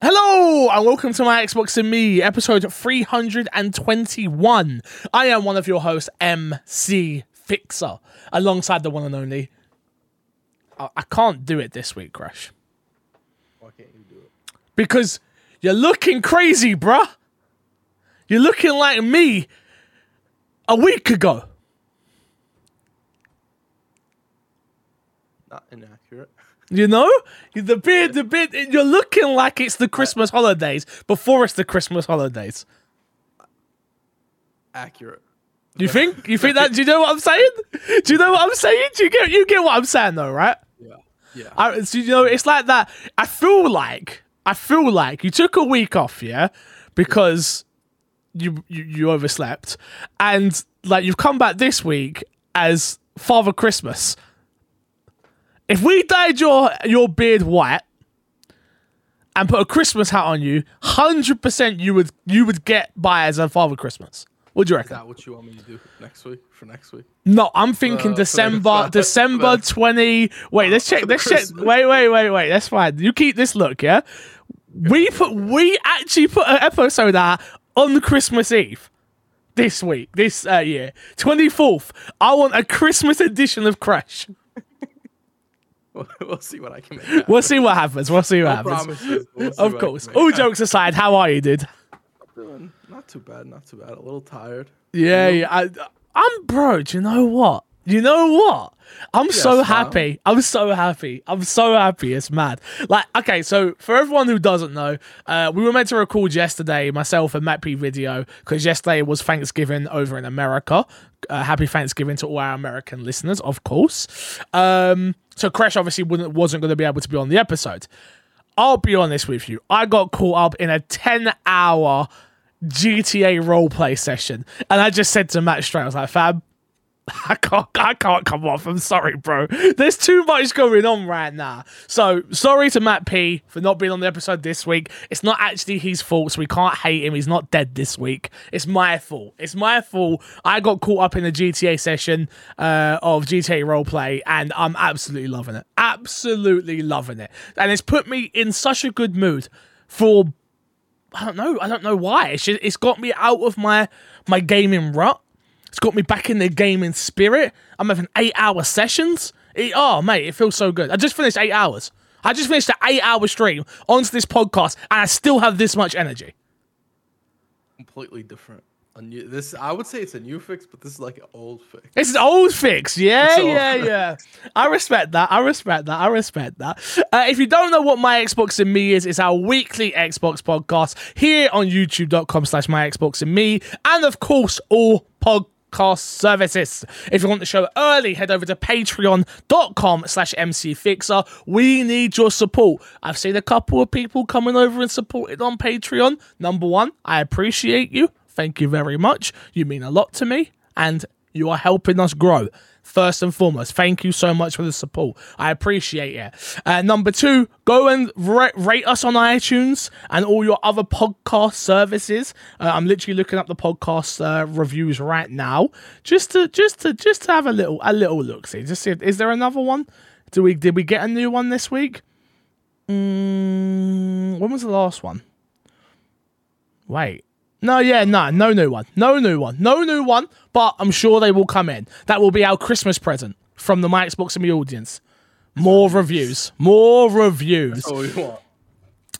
Hello and welcome to my Xbox and Me, episode 321. I am one of your hosts, MC Fixer, alongside the one and only. I, I can't do it this week, Crash. Why can't you do it? Because you're looking crazy, bruh. You're looking like me a week ago. Not inaccurate. You know, the beard, the beard. You're looking like it's the Christmas holidays before it's the Christmas holidays. Accurate. You think? You think that? Do you know what I'm saying? Do you know what I'm saying? Do you get you get what I'm saying though, right? Yeah. Yeah. I, so, you know, it's like that. I feel like I feel like you took a week off, yeah, because you you, you overslept, and like you've come back this week as Father Christmas. If we dyed your your beard white and put a Christmas hat on you, hundred percent you would you would get by as a Father Christmas. What do you Is reckon? that what you want me to do next week? For next week? No, I'm thinking Uh, December, December twenty. Wait, let's check. Let's check. Wait, wait, wait, wait. That's fine. You keep this look, yeah. We put. We actually put an episode out on Christmas Eve this week, this uh, year, twenty fourth. I want a Christmas edition of Crash. we'll see what I can make. We'll see what happens. We'll see what No happens. promises. we'll see Of what course. All jokes aside, how are you, dude? Doing not too bad. Not too bad. A little tired. Yeah, yeah. I, I'm bro. Do you know what? You know what? I'm so smile. happy. I'm so happy. I'm so happy. It's mad. Like, okay, so for everyone who doesn't know, uh, we were meant to record yesterday, myself and Matt P video, because yesterday was Thanksgiving over in America. Uh, happy Thanksgiving to all our American listeners, of course. Um, so Crash obviously wouldn't, wasn't going to be able to be on the episode. I'll be honest with you. I got caught up in a 10 hour GTA roleplay session. And I just said to Matt straight, I was like, fam, I can't I can't come off. I'm sorry, bro. There's too much going on right now. So sorry to Matt P for not being on the episode this week. It's not actually his fault, so we can't hate him. He's not dead this week. It's my fault. It's my fault. I got caught up in the GTA session uh, of GTA roleplay, and I'm absolutely loving it. Absolutely loving it. And it's put me in such a good mood for I don't know. I don't know why. It's just, it's got me out of my my gaming rut. It's got me back in the gaming spirit. I'm having eight hour sessions. It- oh mate, it feels so good. I just finished eight hours. I just finished an eight hour stream onto this podcast, and I still have this much energy. Completely different. New, this I would say it's a new fix, but this is like an old fix. It's an old fix. Yeah, old. yeah, yeah. I respect that. I respect that. I respect that. Uh, if you don't know what My Xbox and Me is, it's our weekly Xbox podcast here on youtube.com slash My Xbox and Me. And of course, all podcast services. If you want the show early, head over to patreon.com slash mcfixer. We need your support. I've seen a couple of people coming over and supported on Patreon. Number one, I appreciate you. Thank you very much. You mean a lot to me, and you are helping us grow. First and foremost, thank you so much for the support. I appreciate it. Uh, number two, go and ra- rate us on iTunes and all your other podcast services. Uh, I'm literally looking up the podcast uh, reviews right now, just to just to just to have a little a little look. See, just see. Is there another one? Do we did we get a new one this week? Mm, when was the last one? Wait. No, yeah, no, no new one. No new one. No new one, but I'm sure they will come in. That will be our Christmas present from the My Xbox and the audience. More reviews. More reviews. Oh, we want.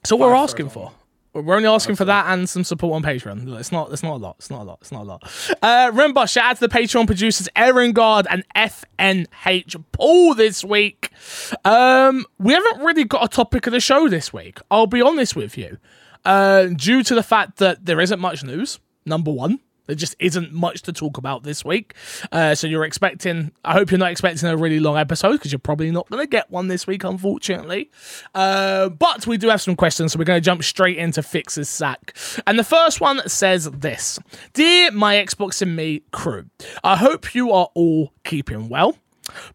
So what we're asking for. We're only asking for that and some support on Patreon. It's not. It's not a lot. It's not a lot. It's not a lot. Uh, remember, shout out to the Patreon producers, Aaron Guard and FNH Paul this week. Um, we haven't really got a topic of the show this week. I'll be honest with you, uh, due to the fact that there isn't much news. Number one. There just isn't much to talk about this week. Uh, so you're expecting, I hope you're not expecting a really long episode because you're probably not going to get one this week, unfortunately. Uh, but we do have some questions, so we're going to jump straight into Fix's Sack. And the first one says this Dear my Xbox and me crew, I hope you are all keeping well.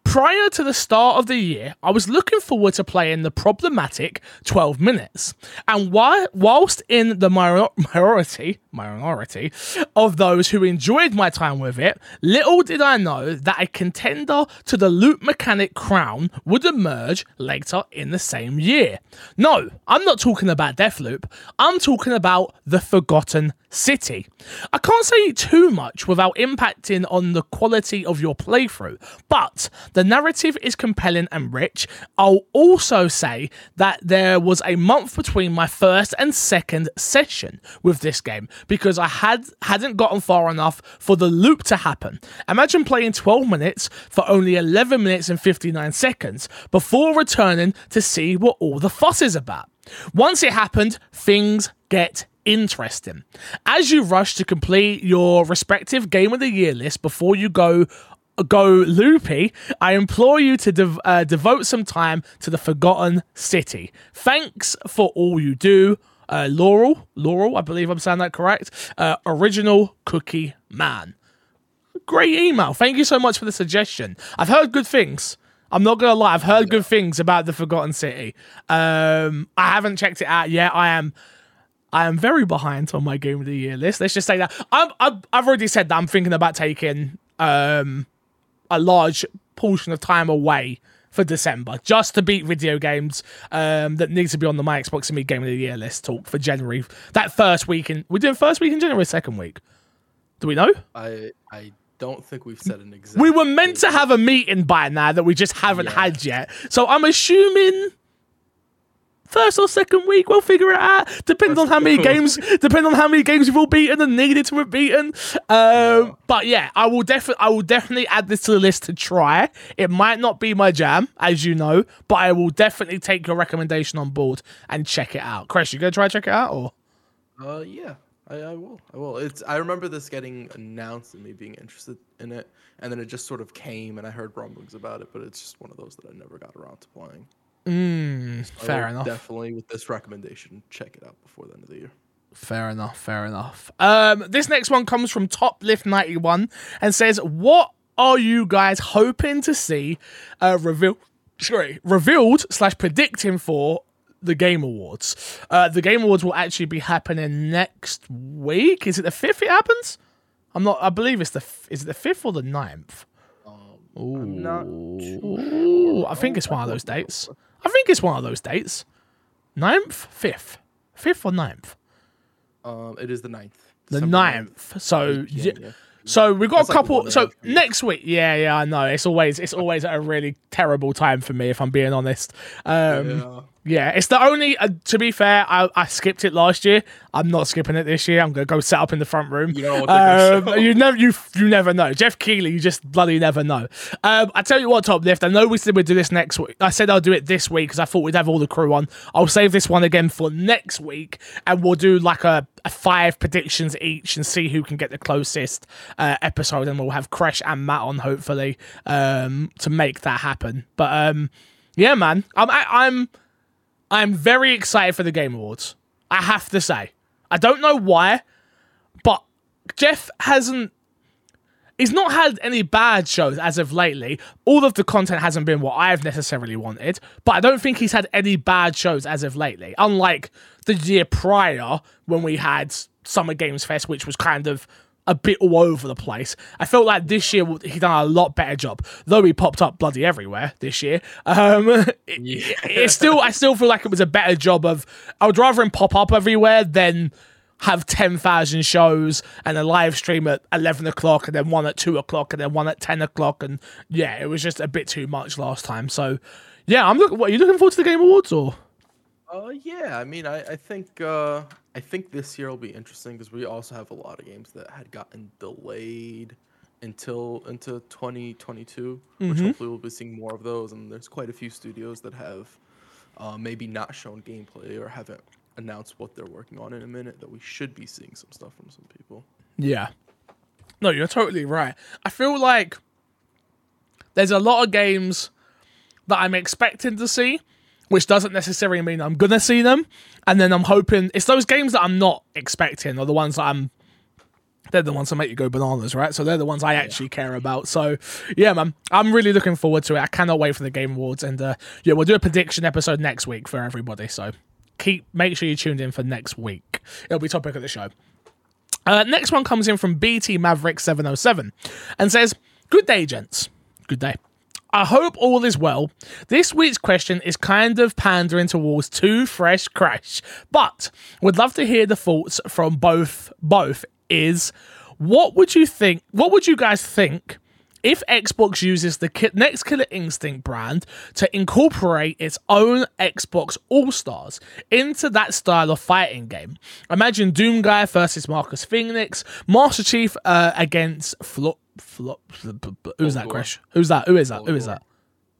Prior to the start of the year, I was looking forward to playing the problematic 12 minutes. And whi- whilst in the minority, minority of those who enjoyed my time with it, little did I know that a contender to the loop mechanic crown would emerge later in the same year. No, I'm not talking about Deathloop. I'm talking about the Forgotten City. I can't say too much without impacting on the quality of your playthrough, but the narrative is compelling and rich. I'll also say that there was a month between my first and second session with this game because I had hadn't gotten far enough for the loop to happen. Imagine playing 12 minutes for only 11 minutes and 59 seconds before returning to see what all the fuss is about. Once it happened, things get interesting. As you rush to complete your respective game of the year list before you go go loopy, I implore you to dev- uh, devote some time to the Forgotten City. Thanks for all you do. Uh, Laurel, Laurel, I believe I'm saying that correct. Uh, original Cookie Man. Great email. Thank you so much for the suggestion. I've heard good things. I'm not gonna lie. I've heard good things about the Forgotten City. Um, I haven't checked it out yet. I am I am very behind on my game of the year list. Let's just say that I'm, I've, I've already said that I'm thinking about taking um, a large portion of time away for December just to beat video games um, that need to be on the my Xbox and me game of the year list talk for January. That first week in we're doing first week in January, second week. Do we know? I I don't think we've said an exact. We were meant to have a meeting by now that we just haven't Yeah. had yet. So I'm assuming first or second week we'll figure it out. Depends on how many games. Depend on how many games we've all beaten and needed to have beaten. Um, But yeah, I will definitely. I will definitely add this to the list to try. It might not be my jam, as you know, but I will definitely take your recommendation on board and check it out. Chris, you gonna try check it out or? Uh, yeah, I, I will. I will. It's. I remember this getting announced and me being interested in it, and then it just sort of came, and I heard rumblings about it, but it's just one of those that I never got around to playing. Mm, I fair enough. Definitely, with this recommendation, check it out before the end of the year. Fair enough, fair enough. Um, this next one comes from Top Lift 91 and says, What are you guys hoping to see uh, reveal, sorry, revealed slash predicting for the Game Awards? Uh, the Game Awards will actually be happening next week. Is it the 5th it happens? I'm not, I believe it's the, f- is it the 5th or the 9th? I'm not Ooh, I think it's one of those dates. I think it's one of those dates. 9th? 5th? 5th or 9th? Um, it is the ninth. The December 9th. So, Yeah, yeah. So we've got That's a couple. a so next week, yeah, yeah, I know. It's always it's always a really terrible time for me, if I'm being honest. Um, Yeah. Yeah, it's the only. Uh, to be fair, I, I skipped it last year. I'm not skipping it this year. I'm gonna go set up in the front room. You don't know what they're gonna Um, you never, you you never know. Geoff Keighley, you just bloody never know. Um, I tell you what, top lift. I know we said we'd do this next week. I said I'll do it this week because I thought we'd have all the crew on. I'll save this one again for next week, and we'll do like a, a five predictions each and see who can get the closest uh, episode, and we'll have Crash and Matt on hopefully um, to make that happen. But um, yeah, man, I'm I, I'm I'm very excited for the Game Awards. I have to say, I don't know why, but Geoff hasn't. He's not had any bad shows as of lately. All of the content hasn't been what I've necessarily wanted, but I don't think he's had any bad shows as of lately. Unlike the year prior when we had Summer Games Fest, which was kind of a bit all over the place. I felt like this year he done a lot better job, though he popped up bloody everywhere this year. Um, it, it's still, I still feel like it was a better job of. I would rather him pop up everywhere than have 10,000 shows and a live stream at 11 o'clock and then one at 2 o'clock and then one at 10 o'clock. And yeah, it was just a bit too much last time. So yeah, I'm looking. What are you looking forward to the Game Awards or? Uh, yeah. I mean, I, I think uh, I think this year will be interesting because we also have a lot of games that had gotten delayed until into 2022, which hopefully we'll be seeing more of those. And there's quite a few studios that have uh, maybe not shown gameplay or haven't announced what they're working on in a minute that we should be seeing some stuff from some people. Yeah. No, you're totally right. I feel like there's a lot of games that I'm expecting to see, which doesn't necessarily mean I'm gonna see them. And then I'm hoping it's those games that I'm not expecting are the ones that I'm they're the ones that make you go bananas, right? So they're the ones I actually care about. So yeah, man, I'm really looking forward to it. I cannot wait for the Game Awards, and uh, yeah, we'll do a prediction episode next week for everybody. So keep make sure you tuned in for next week. It'll be topic of the show. Uh, next one comes in from BT Maverick 707 and says, "Good day, gents. Good day." I hope all is well. This week's question is kind of pandering towards two fresh crash, but would love to hear the thoughts from both both is what would you think what would you guys think if Xbox uses the next Killer Instinct brand to incorporate its own Xbox All Stars into that style of fighting game, imagine Doom Guy versus Marcus Phoenix, Master Chief uh, against Flop. Flop. Who's that. Crash? Who's that? Who is that? Who is that?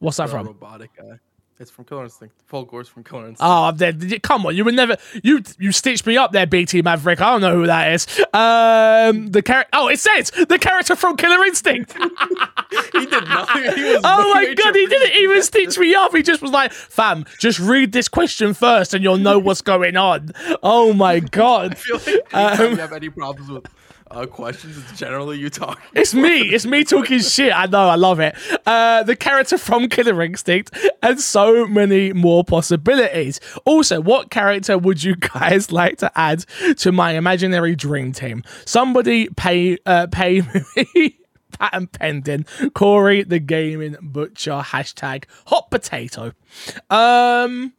What's that from? robotic guy. It's from Killer Instinct. Fulgore's from Killer Instinct. Oh, I'm dead. Did you- Come on, you would never. You you stitched me up there, BT Maverick. I don't know who that is. Um, the character. Oh, it says the character from Killer Instinct. he did nothing. He was Oh my god, he didn't even stitch me up. He just was like, "Fam, just read this question first, and you'll know what's going on." Oh my god. I feel like Um, you have any problems with uh, questions, it's generally you talking. It's me. It's me talking shit. I know. I love it. Uh, the character from Killer Instinct, and so many more possibilities. Also, what character would you guys like to add to my imaginary dream team? Somebody pay uh, pay me. Patent pending. Corey the gaming butcher. Hashtag hot potato. Um,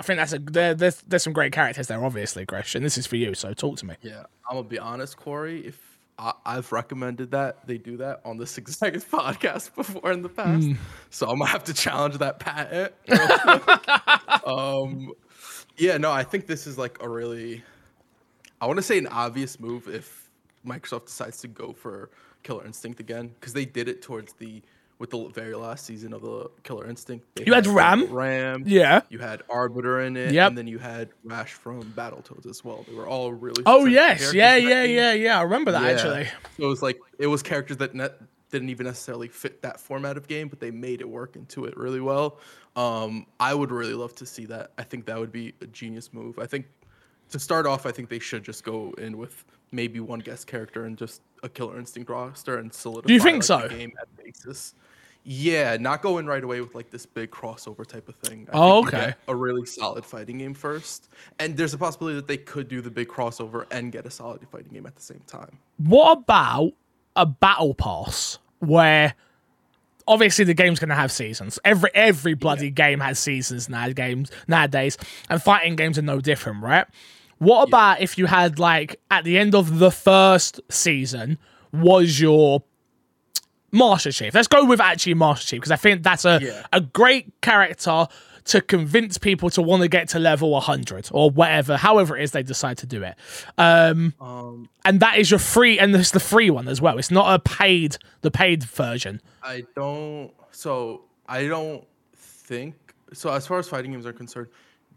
I think that's a there, there's there's some great characters there. Obviously, Crash, and this is for you. So talk to me. Yeah, I'm gonna be honest, Corey. If I, I've recommended that they do that on this exact podcast before in the past, Hmm. so I'm gonna have to challenge that patent. um, yeah, no, I think this is like a really, I want to say an obvious move if Microsoft decides to go for Killer Instinct again because they did it towards the with the very last season of the Killer Instinct. They You had Ram? Ram, Yeah. You had Arbiter in it, Yep. and then you had Rash from Battletoads as well. They were all really. Oh yes, yeah, yeah, yeah, yeah. I remember that Yeah. actually. So it was like it was characters that ne- didn't even necessarily fit that format of game, but they made it work into it really well. Um, I would really love to see that. I think that would be a genius move. I think to start off, I think they should just go in with maybe one guest character and just a Killer Instinct roster and solidify. you think like, so? The game at basis. Yeah, not go in right away with like this big crossover type of thing. I Oh, okay. A really solid fighting game first, and there's a possibility that they could do the big crossover and get a solid fighting game at the same time. What about a battle pass where obviously the game's going to have seasons. Every every bloody game has seasons now games nowadays, and fighting games are no different, right? What about if you had like at the end of the first season was your Master Chief? Let's go with actually Master Chief because I think that's a Yeah. a great character to convince people to want to get to level 100 or whatever, however it is they decide to do it. Um, Um, and that is your free and it's the free one as well it's not a paid the paid version I don't. So I don't think. So as far as fighting games are concerned,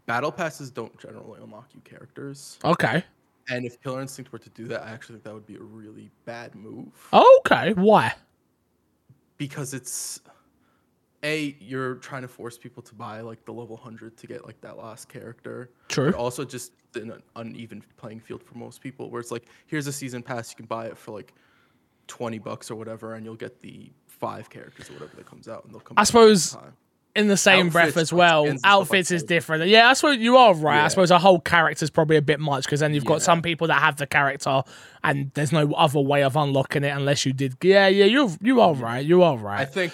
battle passes don't generally unlock you characters. okay And if Killer Instinct were to do that, I actually think that would be a really bad move okay why because it's a you're trying to force people to buy like the level 100 to get like that last character True. but also just an uneven playing field for most people where it's like here's a season pass you can buy it for like 20 bucks or whatever and you'll get the five characters or whatever that comes out and they'll come I suppose- the time. In the same breath as well outfits is different. Yeah i suppose you are right. I suppose a whole character is probably a bit much because then you've got some people that have the character and there's no other way of unlocking it unless you did yeah yeah you're you are mm. right you are right. I think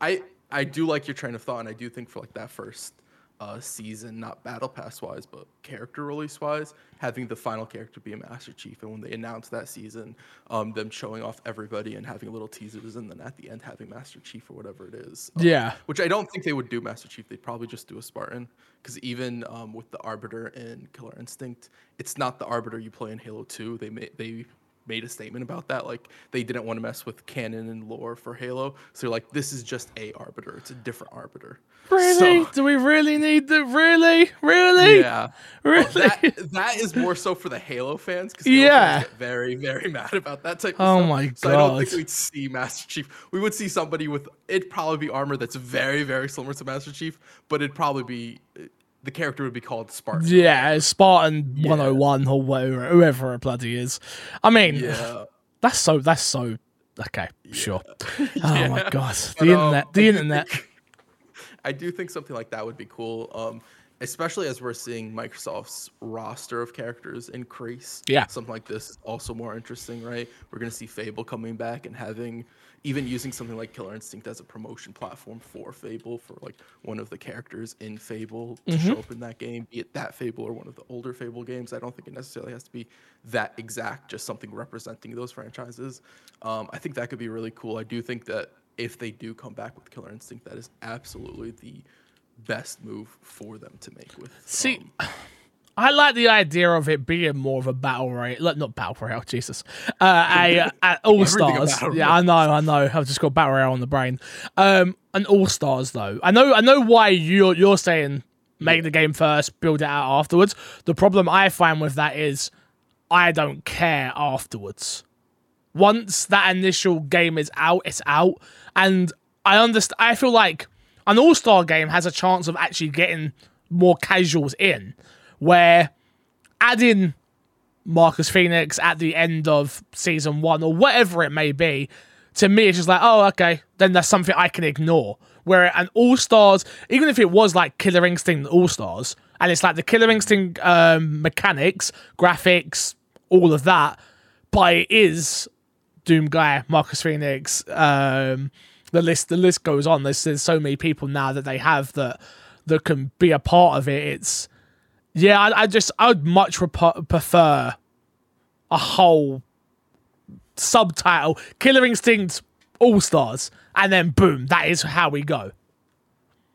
I I do like your train of thought, and I do think for like that first uh, season, not battle pass wise, but character release wise, having the final character be a Master Chief, and when they announced that season, um, them showing off everybody and having little teasers, and then at the end having Master Chief or whatever it is. um, Yeah. Which I don't think they would do Master Chief. They'd probably just do a Spartan, because even um, with the Arbiter in Killer Instinct, it's not the Arbiter you play in Halo Two. They made they made a statement about that. Like they didn't want to mess with canon and lore for Halo, so they're like, this is just a Arbiter. It's a different Arbiter. really So, do we really need the really really yeah. really That that is more so for the Halo fans because Yeah. get very very mad about that type. Of Oh stuff. my So I don't think we'd see Master Chief. We would see somebody with it'd probably be armor that's very very similar to Master Chief, but it'd probably be the character would be called Spartan. Yeah, Spartan 101 or whatever, whoever it bloody is. I mean, Yeah. that's so, that's so, okay, sure. Oh my God. The But, um, internet, I the internet. I do think something like that would be cool. Um, especially as we're seeing Microsoft's roster of characters increase. Yeah. Something like this is also more interesting, right? We're gonna see Fable coming back and having even using something like Killer Instinct as a promotion platform for Fable for like one of the characters in Fable to Mm-hmm. show up in that game, be it that Fable or one of the older Fable games. I don't think it necessarily has to be that exact, just something representing those franchises. Um, I think that could be really cool. I do think that if they do come back with Killer Instinct, that is absolutely the best move for them to make with See, um, I like the idea of it being more of a battle royale, like not battle royale, Jesus, uh, a, a all stars. Yeah, I know, I know. I've just got battle royale on the brain. Um, an all stars though. I know, I know why you're you're saying make the game first, build it out afterwards. The problem I find with that is I don't care afterwards. Once that initial game is out, it's out, and I understand. I feel like an all star game has a chance of actually getting more casuals in, where adding Marcus Phoenix at the end of season one or whatever it may be, to me it's just like, oh, okay, then that's something I can ignore. Where an All Stars, even if it was like Killer Instinct All Stars, and it's like the Killer Instinct um, mechanics, graphics, all of that, but it is Doom Guy, Marcus Phoenix, um, the list the list goes on. There's, there's so many people now that they have that that can be a part of it. It's yeah, I, I just I would much rep- prefer a whole subtitle Killer Instinct All Stars, and then boom, that is how we go.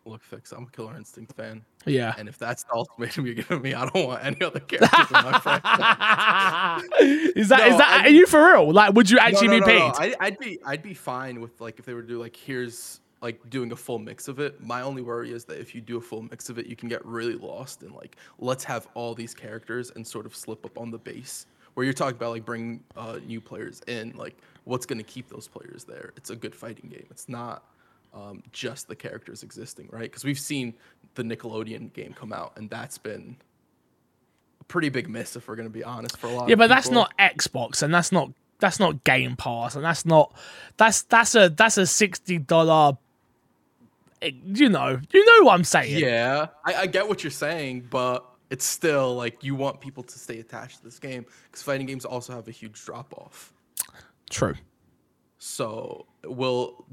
Look, Fix, I'm a Killer Instinct fan. Yeah. And if that's the ultimatum you're giving me, I don't want any other characters in my franchise. is that is No, that I are you for real? Like, would you actually no, no, be paid? I, I'd be I'd be fine with like if they were to do like here's like doing a full mix of it. My only worry is that if you do a full mix of it, you can get really lost in like let's have all these characters and sort of slip up on the base where you're talking about like bring uh, new players in. Like what's going to keep those players there? It's a good fighting game. It's not um, just the characters existing, right? Because we've seen the Nickelodeon game come out, and that's been a pretty big miss if we're going to be honest for a lot. Yeah, but that's not Xbox, and that's not that's not Game Pass, and that's not that's that's a that's a sixty dollar. You know, you know what I'm saying. Yeah, I, I get what you're saying, but it's still like you want people to stay attached to this game because fighting games also have a huge drop off. True. So will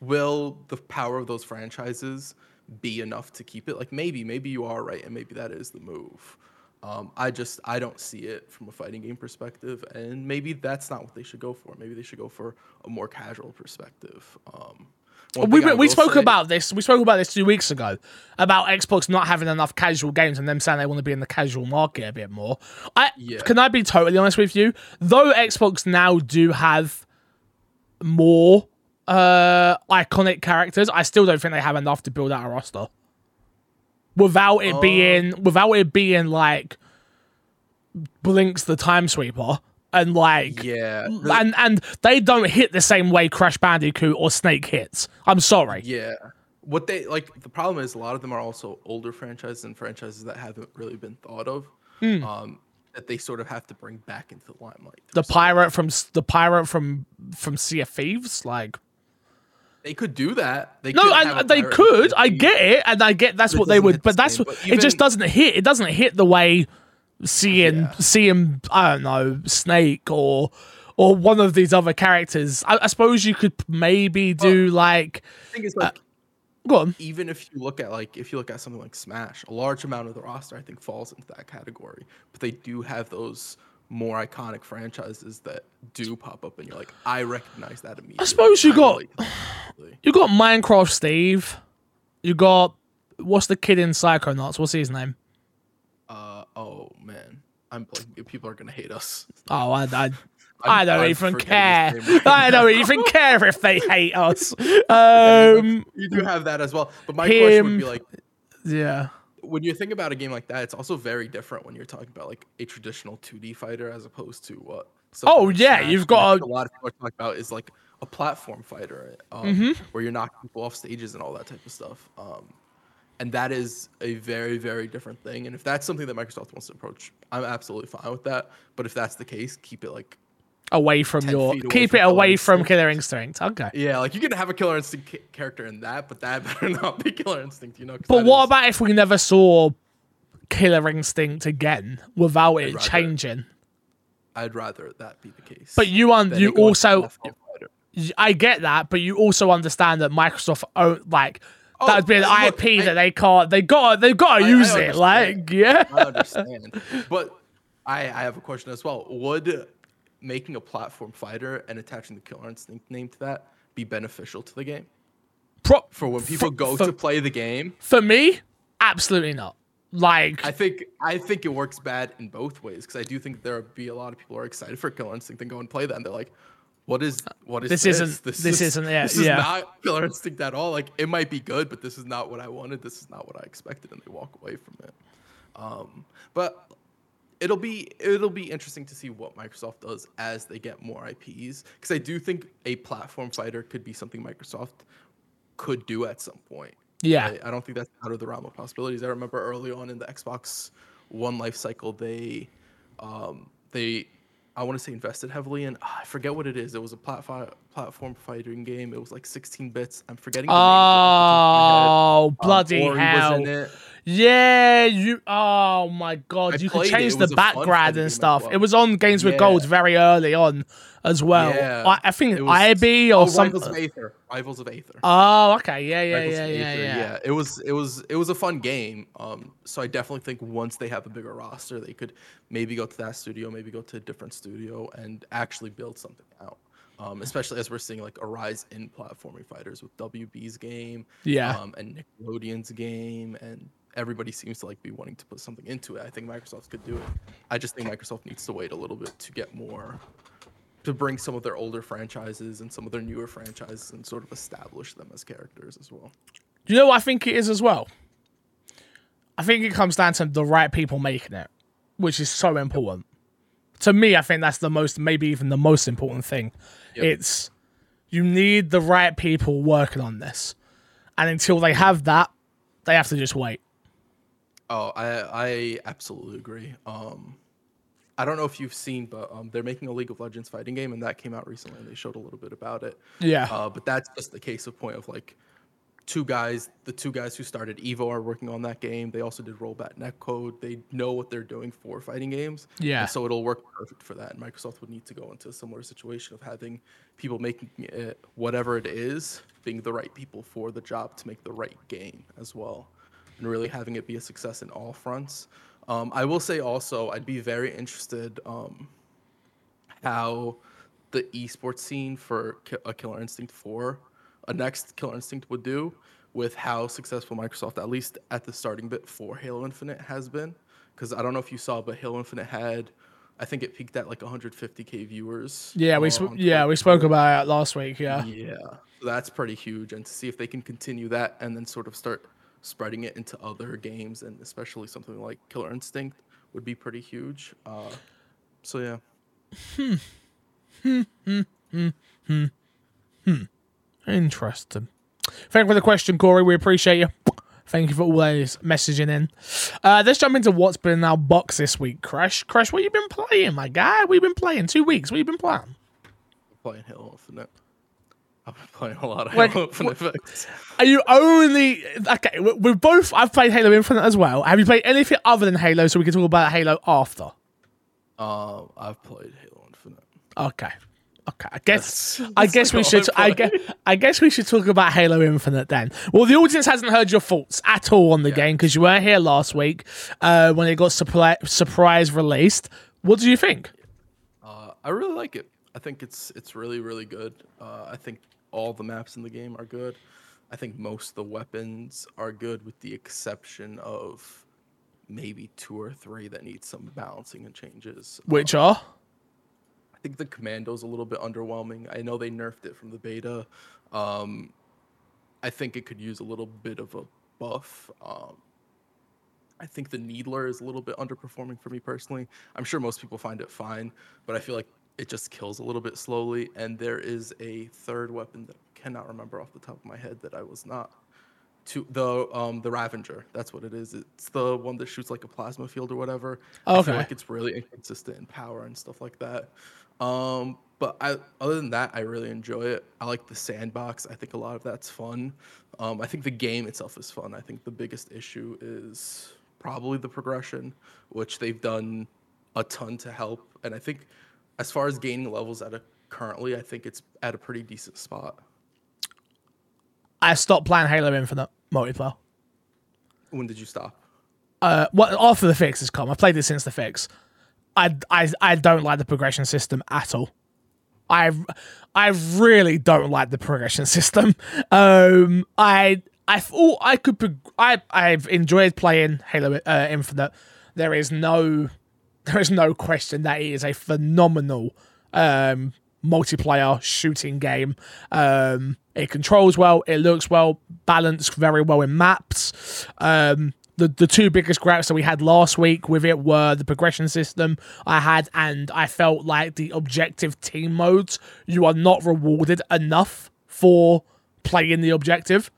will the power of those franchises be enough to keep it? Like maybe, maybe you are right, and maybe that is the move. Um, I just I don't see it from a fighting game perspective, and maybe that's not what they should go for. Maybe they should go for a more casual perspective. Um, one We, we spoke about this. We spoke about this two weeks ago about Xbox not having enough casual games and them saying they want to be in the casual market a bit more. I Yeah. can I be totally honest with you? Though Xbox now do have more uh iconic characters, I still don't think they have enough to build out a roster. Without it Oh. being without it being like Blinx the Time Sweeper and like Yeah, and and they don't hit the same way Crash Bandicoot or Snake hits. I'm sorry. Yeah. What they like the problem is a lot of them are also older franchises and franchises that haven't really been thought of. Hmm. Um that they sort of have to bring back into the limelight. The pirate from the pirate from from Sea of Thieves, like they could do that. They no, could have they could. I get it, and I get that's what they would. But that's what but it just doesn't hit. It doesn't hit the way seeing Yeah. seeing I don't know Snake or or one of these other characters. I, I suppose you could maybe do like The thing is like go on. even if you look at like if you look at something like Smash, a large amount of the roster I think falls into that category. But they do have those more iconic franchises that do pop up and you're like, I recognize that immediately. I suppose you I got- relate to that immediately. You got Minecraft Steve. You got what's the kid in Psychonauts? What's his name? Uh oh man. I'm like people are gonna hate us. Oh, I, I, I don't I'm even care. right I don't even care if they hate us. Um, you do have that as well. But my question would be like, yeah. when you think about a game like that, it's also very different when you're talking about like a traditional 2D fighter as opposed to what. Oh, like yeah, Smash, you've got a lot of people talk about is like a platform fighter, um, Mm-hmm. where you're knocking people off stages and all that type of stuff. Um, and that is a very very different thing. And if that's something that Microsoft wants to approach, I'm absolutely fine with that. But if that's the case, keep it like away from 10 your away keep from it away from Killer Instinct. Okay. yeah, like you can have a Killer Instinct ca- character in that, but that better not be Killer Instinct, you know But what is- about if we never saw Killer Instinct again without it rather- changing? I'd rather that be the case. But you un- you also. I get that, but you also understand that Microsoft own like Oh, that'd be an look, IP I- that they can't they got they've got to I- I use it. Like yeah, I understand. But I, I have a question as well. Would making a platform fighter and attaching the Killer Instinct name to that be beneficial to the game? Pro- For when people go for- to play the game, for me, absolutely not. Like I think I think it works bad in both ways because I do think there will be a lot of people who are excited for Killer Instinct and go and play that and they're like, "What is what is This this? isn't- this isn't it, This is yeah. not Killer Instinct at all. Like it might be good, but this is not what I wanted. This is not what I expected," and they walk away from it. Um, but it'll be it'll be interesting to see what Microsoft does as they get more IPs because I do think a platform fighter could be something Microsoft could do at some point. yeah, I, I don't think that's out of the realm of possibilities. I remember early on in the Xbox One life cycle, they, um, they, I want to say invested heavily in. ah, I forget what it is. It was a platform platform fighting game. It was like 16 bits. I'm forgetting. the name Oh of it off the top of my. Um, bloody hell! Was in it. Yeah, you. Oh my god, I you could played it. change It the was a fun background and stuff. well. It was on Games with Yeah. Gold very early on as well. Yeah. I, I think It was- IB or oh, something. Rivals of Aether. Rivals of Aether. Oh, okay, yeah, yeah, Rivals yeah, yeah, Aether, yeah. It was it was it was a fun game. Um, so I definitely think once they have a bigger roster, they could maybe go to that studio, maybe go to a different studio, and actually build something out. Um, especially as we're seeing like a rise in platforming fighters with WB's game, Yeah. um, and Nickelodeon's game, and everybody seems to like be wanting to put something into it. I think Microsoft could do it. I just think Microsoft needs to wait a little bit to get more to bring some of their older franchises and some of their newer franchises and sort of establish them as characters as well. You know what I think it is as well? I think it comes down to the right people making it, which is so important. To me, I think that's the most, maybe even the most important thing. Yep. It's you need the right people working on this. And until they have that, they have to just wait. Oh, I I absolutely agree. Um, I don't know if you've seen, but um, they're making a League of Legends fighting game, and that came out recently, and they showed a little bit about it. Yeah. Uh, but that's just the case of point of like two guys. The two guys who started Evo are working on that game. They also did Rollback Netcode. They know what they're doing for fighting games. Yeah. And so it'll work perfect for that. And Microsoft would need to go into a similar situation of having people making it whatever it is, being the right people for the job to make the right game as well, and really having it be a success in all fronts. Um, I will say also, I'd be very interested. Um, how the esports scene for Ki- a Killer Instinct 4, a next Killer Instinct would do with how successful Microsoft, at least at the starting bit for Halo Infinite, has been. Because I don't know if you saw, but Halo Infinite had, I think it peaked at like 150k viewers. yeah, we sp- yeah we spoke about it last week. Yeah. Yeah, so that's pretty huge, and to see if they can continue that and then sort of start spreading it into other games, and especially something like Killer Instinct would be pretty huge. Uh, so yeah. Hmm. Hmm. Hmm. Hmm. Hmm. hmm. Interesting. Thank you for the question, Corey. We appreciate you. Thank you for always messaging in. Uh, let's jump into what's been in our box this week, Crash. Crash, what you been playing, my guy? We've been playing two weeks. What you been playing? playing Halo Infinite. I've been playing a lot of Wait, Halo Infinite. Are you only okay? we- We've both. I've played Halo Infinite as well. Have you played anything other than Halo? So we can talk about Halo after. Uh, I've played Halo Infinite. Okay. Okay. I guess. That's- I that's guess we should. I guess. I guess we should talk about Halo Infinite then. Well, the audience hasn't heard your thoughts at all on the game because you weren't here last week uh, when it got surpri- surprise released. What do you think? Uh, I really like it. I think it's it's really really good. Uh, I think all the maps in the game are good. I think most of the weapons are good, with the exception of maybe two or three that need some balancing and changes. Which are? I think the commando's a little bit underwhelming. I know they nerfed it from the beta. Um, I think it could use a little bit of a buff. Um, I think the Needler is a little bit underperforming for me personally. I'm sure most people find it fine, but I feel like it just kills a little bit slowly. And there is a third weapon that I cannot remember off the top of my head that I was not to the um the Ravager. That's what it is. It's the one that shoots like a plasma field or whatever. I Okay. feel like it's really inconsistent in power and stuff like that. Um, but I other than that, I really enjoy it. I like the sandbox. I think a lot of that's fun. Um, I think the game itself is fun. I think the biggest issue is probably the progression, which they've done a ton to help. And I think as far as gaining levels at a currently, I think it's at a pretty decent spot. I stopped playing Halo Infinite multiplayer. When did you stop? Uh, well, after the fix has come, I've played it since the fix. I, I, I don't like the progression system at all. I, I really don't like the progression system. Um, I, I thought I could. prog- I, I've enjoyed playing Halo uh, Infinite. There is no, there is no question that it is a phenomenal um, multiplayer shooting game. Um, it controls well, it looks well, balanced very well in maps. Um, the, the two biggest gripes that we had last week with it were the progression system I had, and I felt like the objective team modes, you are not rewarded enough for playing the objective.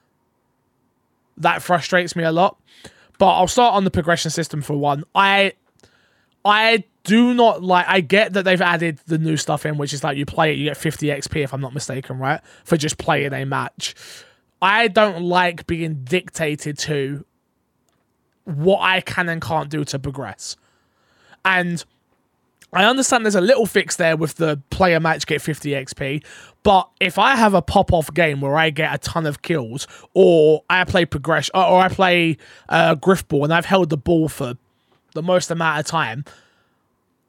That frustrates me a lot. But I'll start on the progression system for one. I I do not like. I get that they've added the new stuff in, which is like you play it, you get 50 XP, if I'm not mistaken, right? For just playing a match. I don't like being dictated to what I can and can't do to progress. And I understand there's a little fix there with the player match get 50 XP, but if I have a pop off game where I get a ton of kills, or I play progression, or, I play uh, Grifball and I've held the ball for the most amount of time,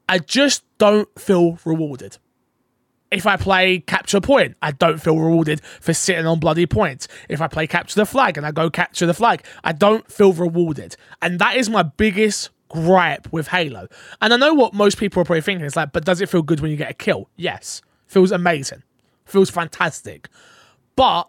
I just don't feel rewarded. If I play capture point, I don't feel rewarded for sitting on bloody points. If I play capture the flag and I go capture the flag, I don't feel rewarded. And that is my biggest gripe with Halo. And I know what most people are probably thinking. It's like, but does it feel good when you get a kill? Yes. Feels amazing. Feels fantastic. But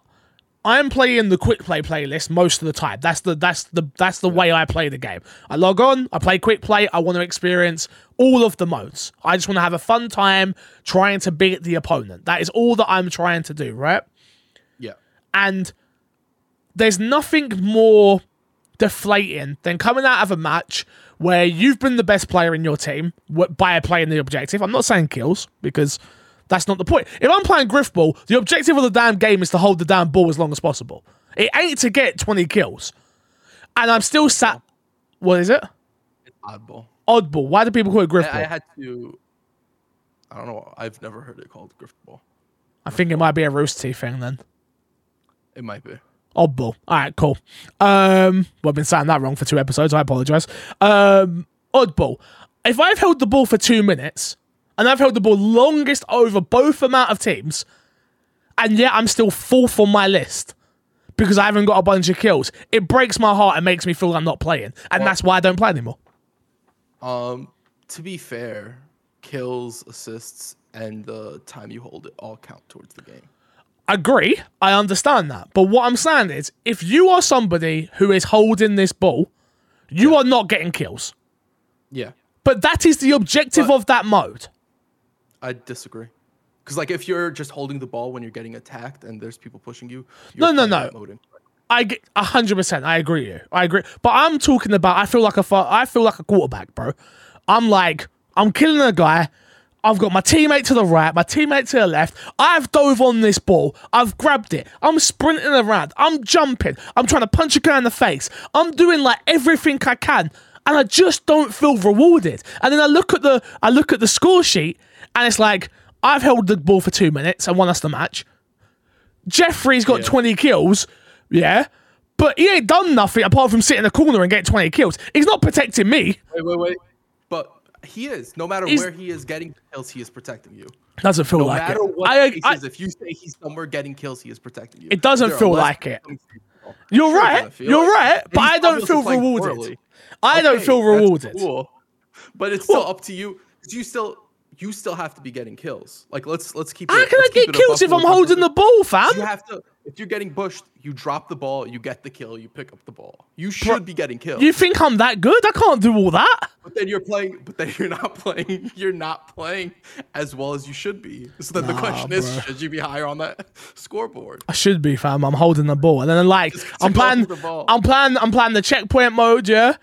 I'm playing the quick play playlist most of the time. That's the that's the that's the way I play the game. I log on, I play quick play, I want to experience all of the modes. I just want to have a fun time trying to beat the opponent. That is all that I'm trying to do, right? Yeah. And there's nothing more deflating than coming out of a match where you've been the best player in your team by playing the objective. I'm not saying kills because that's not the point. If I'm playing Grifball, the objective of the damn game is to hold the damn ball as long as possible. It ain't to get 20 kills. And I'm still sat. What is it? Oddball. Oddball. Why do people call it Grifball? I, I I, had to. I don't know. I've never heard it called Grifball. I think it might be a Rooster Teeth thing then. It might be. Oddball. All right, cool. Um, well, I've been saying that wrong for two episodes. I apologize. Um, oddball. If I've held the ball for two minutes and I've held the ball longest over both amount of teams, and yet I'm still fourth on my list because I haven't got a bunch of kills, it breaks my heart and makes me feel like I'm not playing, and that's why I don't play anymore. Um, to be fair, kills, assists, and the time you hold it all count towards the game. Agree, I understand that. But what I'm saying is, if you are somebody who is holding this ball, you are not getting kills. Yeah, But that is the objective But- of that mode. I disagree. Because like if you're just holding the ball when you're getting attacked and there's people pushing you, No, you're no, no. that mode incorrectly. I get hundred percent. I agree. With you. I agree. But I'm talking about. I feel like a. I feel like a quarterback, bro. I'm like. I'm killing a guy. I've got my teammate to the right, my teammate to the left. I've dove on this ball. I've grabbed it. I'm sprinting around. I'm jumping. I'm trying to punch a guy in the face. I'm doing like everything I can, and I just don't feel rewarded. And then I look at the I look at the score sheet, and it's like I've held the ball for two minutes and won us the match. Jeffrey's got Yeah. 20 kills, yeah, but he ain't done nothing apart from sit in the corner and get 20 kills. He's not protecting me. Wait, wait, wait. But he is. No matter He's- where he is getting kills, he is protecting you. Doesn't feel No like matter it. what I, I- is, if you say he's somewhere getting kills, he is protecting you. It doesn't There feel like it. you're Sure right. You're like right, but I don't feel rewarded. poorly. I don't Okay, feel that's rewarded. cool. But it's still up to you. 'cause You still you still have to be getting kills. Like let's let's keep. How it, can I get kills if I'm holding the ball, You have to. If you're getting bushed, you drop the ball, you get the kill, you pick up the ball. You should be getting kills. You think I'm that good? I can't do all that. But then you're playing, but then you're not playing. You're not playing as well as you should be. So then the Nah, question is, should you be higher on that scoreboard? I should be, fam. I'm holding the ball, and then like I'm playing, the. I'm playing, I'm playing the checkpoint mode, yeah,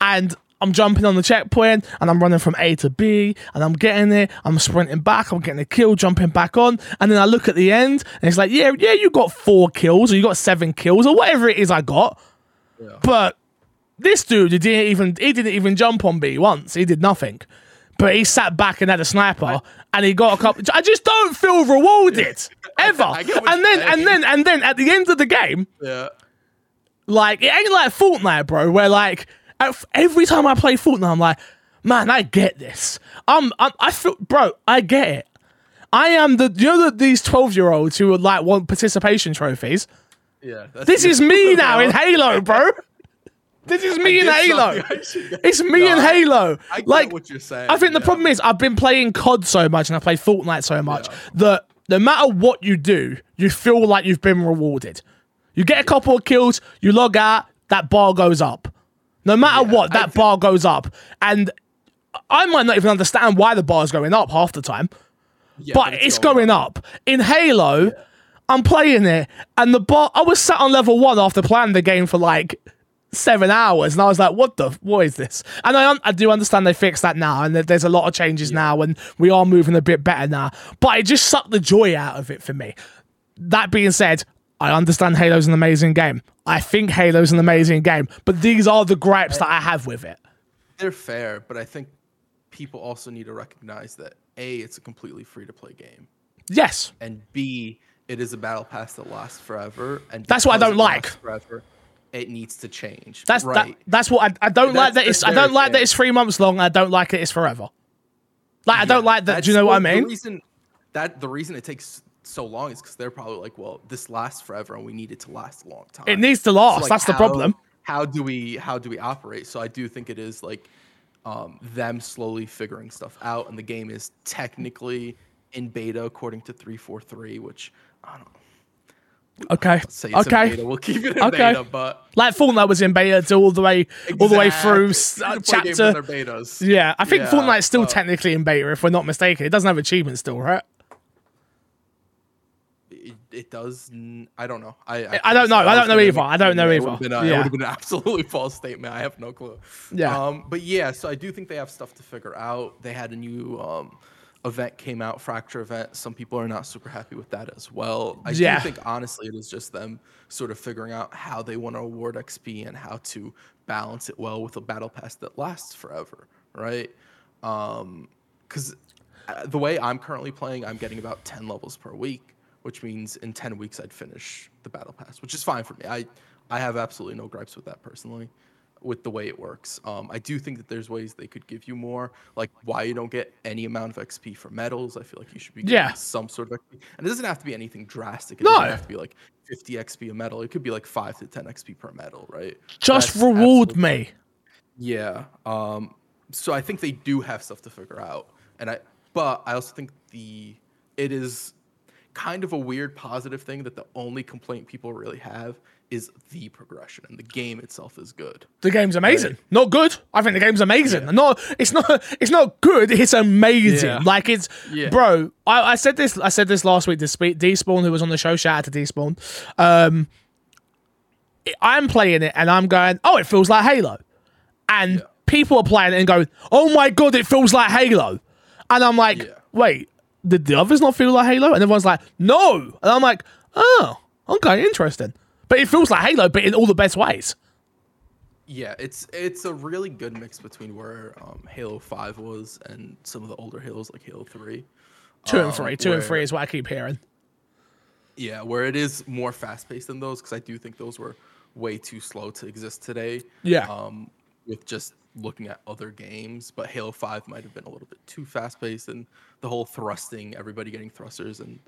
and I'm jumping on the checkpoint, and I'm running from A to B, and I'm getting it. I'm sprinting back. I'm getting a kill, jumping back on, and then I look at the end, and it's like, yeah, yeah, you got four kills, or you got seven kills, or whatever it is I got, Yeah. but this dude, he didn't even, he didn't even jump on B once. He did nothing. But he sat back and had a sniper, and he got a couple. I just don't feel rewarded ever. I get and then, and then, and then, at the end of the game, Yeah. like it ain't like Fortnite, bro. Where like every time I play Fortnite, I'm like, man, I get this. I'm, I'm I feel, bro, I get it. I am the you know the, these twelve year olds who would like want participation trophies. Yeah. This is me now in Halo, bro. This is me in Halo. something I should get- It's me No, in Halo. I get like what you're saying. I think the problem is I've been playing COD so much and I play Fortnite so much Yeah. that no matter what you do, you feel like you've been rewarded. You get a couple of kills, you log out, that bar goes up. No matter Yeah, what, that bar goes up. And I might not even understand why the bar's going up half the time, Yeah, but it's going up. In Halo, I'm playing it, and the bar. I was sat on level one after playing the game for like seven hours, and I was like, "What the? What is this?" And I, I do understand they fixed that now, and that there's a lot of changes now, and we are moving a bit better now. But it just sucked the joy out of it for me. That being said, I understand Halo's an amazing game. I think Halo's an amazing game, but these are the gripes that I have with it. They're fair, but I think people also need to recognize that a it's a completely free to play game, Yes, and b it is a battle pass that lasts forever. And That's what I don't like. Forever, it needs to change. that's right. that, that's what I, I don't like. That's- That it's I don't like that it's three months long. I don't like it. It's forever. Like I don't like that. Do you know what I mean? The reason that the reason it takes so long is because they're probably like, well, this lasts forever, and we need it to last a long time. It needs to So, last. like, That's the problem. How do we how do we operate? So I do think it is like um, them slowly figuring stuff out, and the game is technically in beta according to three four three, which I don't Okay. in Okay. beta. We'll keep it in Okay. beta, but Like Fortnite was in beta all the way all the way through uh, Free-to-play games and chapter. Yeah, I think Yeah, Fortnite's still uh, technically in beta if we're not mistaken. It doesn't have achievements still, right? It, it does. n- I don't know. I I don't know. I don't know either. I don't know yeah, it either. would've Been a, It would have been an absolutely false statement. I have no clue. Yeah. Um, but yeah, so I do think they have stuff to figure out. They had a new um, event came out, Fracture event. Some people are not super happy with that as well. I Yeah. do think honestly, it is just them sort of figuring out how they want to award XP and how to balance it well with a battle pass that lasts forever, right? Because uh, the way I'm currently playing, I'm getting about 10 levels per week, which means in 10 weeks I'd finish the battle pass, which is fine for me. I, I have absolutely no gripes with that personally, with the way it works. Um, I do think that there's ways they could give you more, like why you don't get any amount of XP for medals. I feel like you should be getting Yeah. some sort of XP. And it doesn't have to be anything drastic. It No. doesn't have to be like 50 XP a medal. It could be like 5 to 10 XP per medal, right? Just That's reward me. yeah. Um, so I think they do have stuff to figure out, and I, but I also think the it is kind of a weird positive thing that the only complaint people really have is the progression, and the game itself is good. The game's amazing. Right. Not good. I think the game's amazing. Yeah. Not it's not it's not good. It's amazing. Yeah. Like it's Yeah. bro. I, I said this. I said this last week. To Spe- Despawn, who was on the show, shout out to Despawn. Um, I'm playing it and I'm going, oh, it feels like Halo, and people are playing it and going, oh my god, it feels like Halo, and I'm like, wait, did the others not feel like Halo? And everyone's like, no, and I'm like, oh, okay, interesting. But it feels like Halo, but in all the best ways. Yeah, it's it's a really good mix between where um, Halo Five was and some of the older Halos like Halo Three. Two and Um, three, two and three is what I keep hearing. Yeah, where it is more fast paced than those, because I do think those were way too slow to exist today. Yeah. Um, with just looking at other games, but Halo Five might have been a little bit too fast paced, and the whole thrusting, everybody getting thrusters, and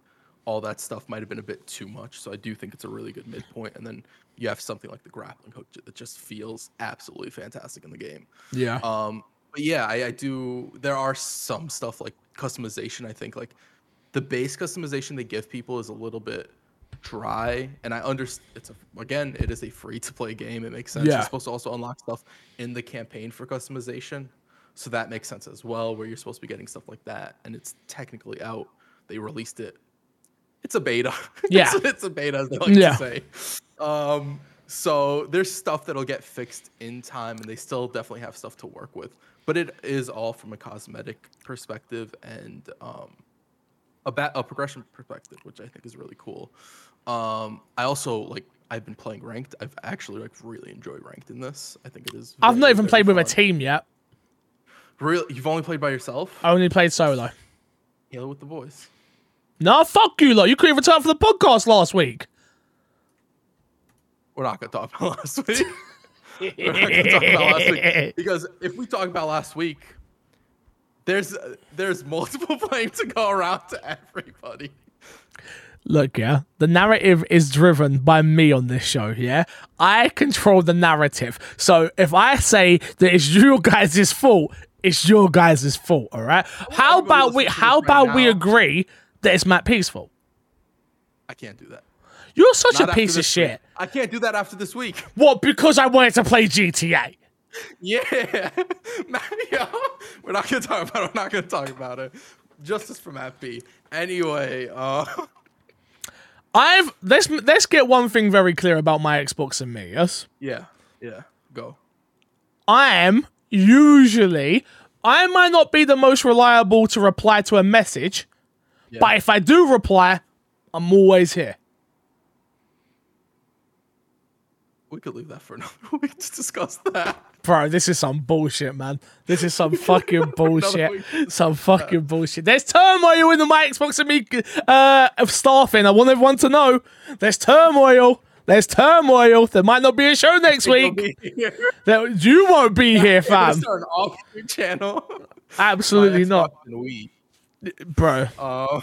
all that stuff might have been a bit too much. So I do think it's a really good midpoint, and then you have something like the grappling hook that just feels absolutely fantastic in the game. Yeah. Um, but yeah, I, I do. There are some stuff like customization. I think like the base customization they give people is a little bit dry, and I understand. It's a, again, it is a free to play game. It makes sense. Yeah. You're supposed to also unlock stuff in the campaign for customization. So that makes sense as well, where you're supposed to be getting stuff like that, and it's technically out. They released it. It's a beta. Yeah. it's, it's a beta, as they like Yeah. to say. Um, so there's stuff that'll get fixed in time, and they still definitely have stuff to work with. But it is all from a cosmetic perspective and um, a ba- a progression perspective, which I think is really cool. Um, I also like I've been playing ranked. I've actually like really enjoyed ranked in this. I think it is. I've not even played with a team yet. Really, you've only played by yourself? I only played solo. Halo with the boys. No, fuck you, lot. You couldn't even turn for the podcast last week. We're not gonna talk about last week. We're not gonna talk about last week because if we talk about last week, there's there's multiple blame to go around to everybody. Look, yeah, the narrative is driven by me on this show, yeah? I control the narrative. So if I say that it's your guys' fault, it's your guys' fault, all right? How about we how this right about we agree that it's Matt P's fault? I can't do that. You're such Not a piece of shit. week. I can't do that after this week. What, because I wanted to play GTA? Yeah, Mario. We're not gonna talk about it. We're not gonna talk about it. Justice for Matt B. Anyway, uh, I've let's let's get one thing very clear about my Xbox and me, yes? yeah, yeah. Go. I am usually I might not be the most reliable to reply to a message, Yeah. but if I do reply, I'm always here. We could leave that for another week to discuss that. Bro, this is some bullshit, man. This is some fucking bullshit. Some fucking bullshit. There's turmoil in the my Xbox and me uh, of staffing. I want everyone to know. There's turmoil. There's turmoil. There might not be a show next week. There, you won't be here, fam. start an channel. Absolutely not, bro. Uh,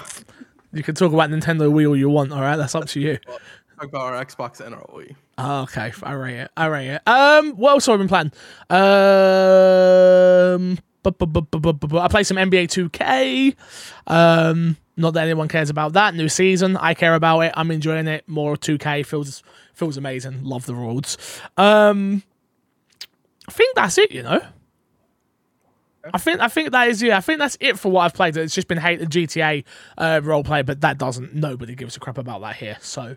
You can talk about Nintendo Wii all you want. All right, that's up to you. talk about our Xbox and our Wii. Oh, okay, it. I rate it. Um, what else have I been playing? Um, I played some NBA 2K. Um, not that anyone cares about that new season. I care about it. I'm enjoying it. More 2K feels feels amazing. Love the rewards. Um, I think that's it. You know. I think I think that is yeah. I think that's it for what I've played. It's just been hate the GTA uh, roleplay, but that doesn't. Nobody gives a crap about that here, so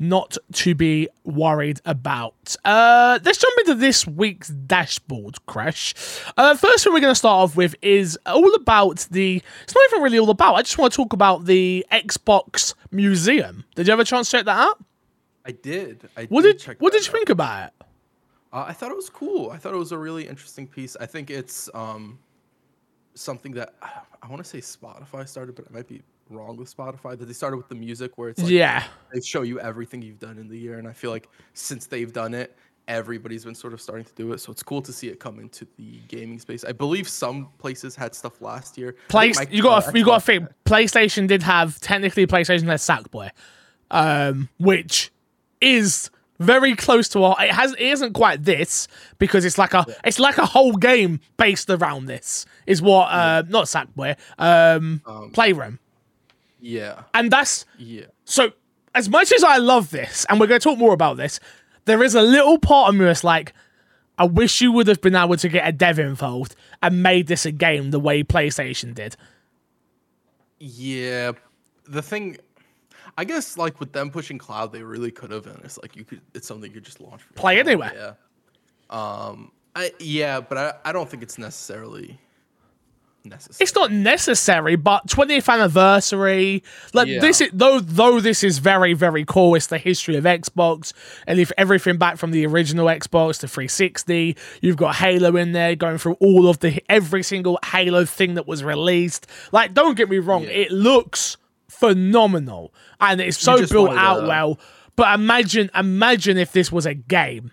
not to be worried about. Uh, let's jump into this week's dashboard crash. Uh, first thing we're going to start off with is all about the. It's not even really all about. I just want to talk about the Xbox Museum. Did you have a chance to check that out? I did. I What did did What did you out. think about it? Uh, I thought it was cool. I thought it was a really interesting piece. I think it's um, something that I want to say Spotify started, but I might be wrong with Spotify. That they started with the music, where it's like yeah, they show you everything you've done in the year, and I feel like since they've done it, everybody's been sort of starting to do it. So it's cool to see it come into the gaming space. I believe some places had stuff last year. Place you got uh, to you got to think. PlayStation did have technically PlayStation had Sackboy, um, which is very close to our. It has it isn't quite this because it's like a it's like a whole game based around this. Is what uh not Sackboy um, Playroom, Yeah, and that's yeah. so as much as I love this, and we're going to talk more about this, there is a little part of me that's like, I wish you would have been able to get a dev involved and made this a game the way PlayStation did. Yeah, the thing, I guess, like with them pushing cloud, they really could have, and it's like you could, it's something you could just launch. Play anywhere. Yeah. Um. I yeah, but I, I don't think it's necessarily necessary. It's not necessary, but 20th anniversary, like Yeah. this is though though this is very very cool. It's the history of Xbox, and if everything back from the original Xbox to 360, you've got Halo in there, going through all of the every single Halo thing that was released. Like, don't get me wrong, Yeah. it looks phenomenal, and it's so built out well. But imagine imagine if this was a game.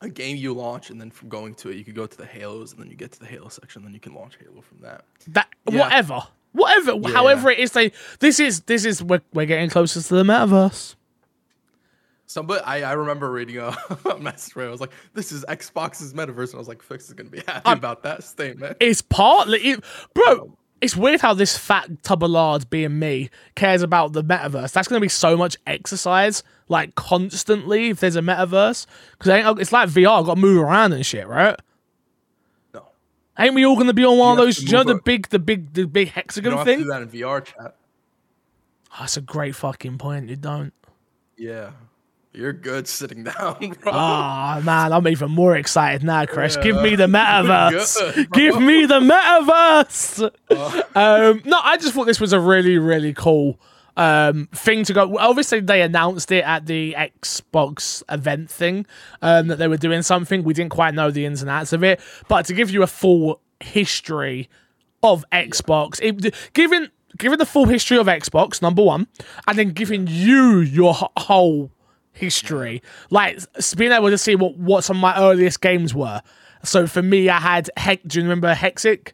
a game you launch, and then from going to it, you could go to the Halos, and then you get to the Halo section, and then you can launch Halo from that. that Yeah. whatever whatever however it is they this is this is we're, we're getting closer to the metaverse Somebody, I, I remember reading a, a message where I was like, "This is Xbox's metaverse," and I was like, "Fix is gonna be happy about that statement." it's partly it, bro um, it's weird how this fat tub of lard being me cares about the metaverse that's going to be so much exercise like constantly if there's a metaverse because it's like vr got to move around and shit right No, Ain't we all gonna be on one You of those? You know the big, the big, the big You hexagon to thing. do that in VR chat. Oh, that's a great fucking point. You don't. Yeah. You're good sitting down, bro. Ah man, I'm even more excited now, Chris. Give me the metaverse. bro. Give me the metaverse. um, no, I just thought this was a really, really cool um, thing to go. Obviously, they announced it at the Xbox event thing um, that they were doing something. We didn't quite know the ins and outs of it, but to give you a full history of Xbox, it, giving giving the full history of Xbox, number one, and then giving you your whole history, like being able to see what what some of my earliest games were. So for me, I had Heck. Do you remember Hexic?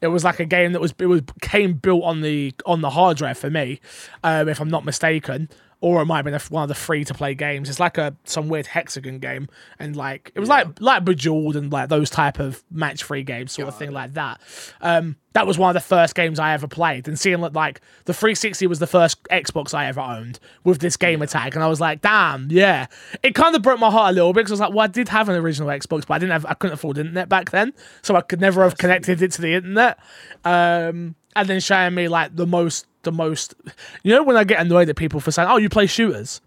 It was like a game that was it was came built on the on the hard drive for me, um, if I'm not mistaken, or it might have been one of the free to play games. It's like a some weird hexagon game, and like it was like like Bejeweled and like those type of match free games, sort of thing like that. Um, that was one of the first games I ever played, and seeing like, like the 360 was the first Xbox I ever owned with this gamertag, and I was like, damn, yeah. It kind of broke my heart a little bit because I was like, well, I did have an original Xbox, but I didn't have, I couldn't afford internet back then, so I could never have connected it to the internet. Um, and then showing me like the most, the most, you know, when I get annoyed at people for saying, oh, you play shooters,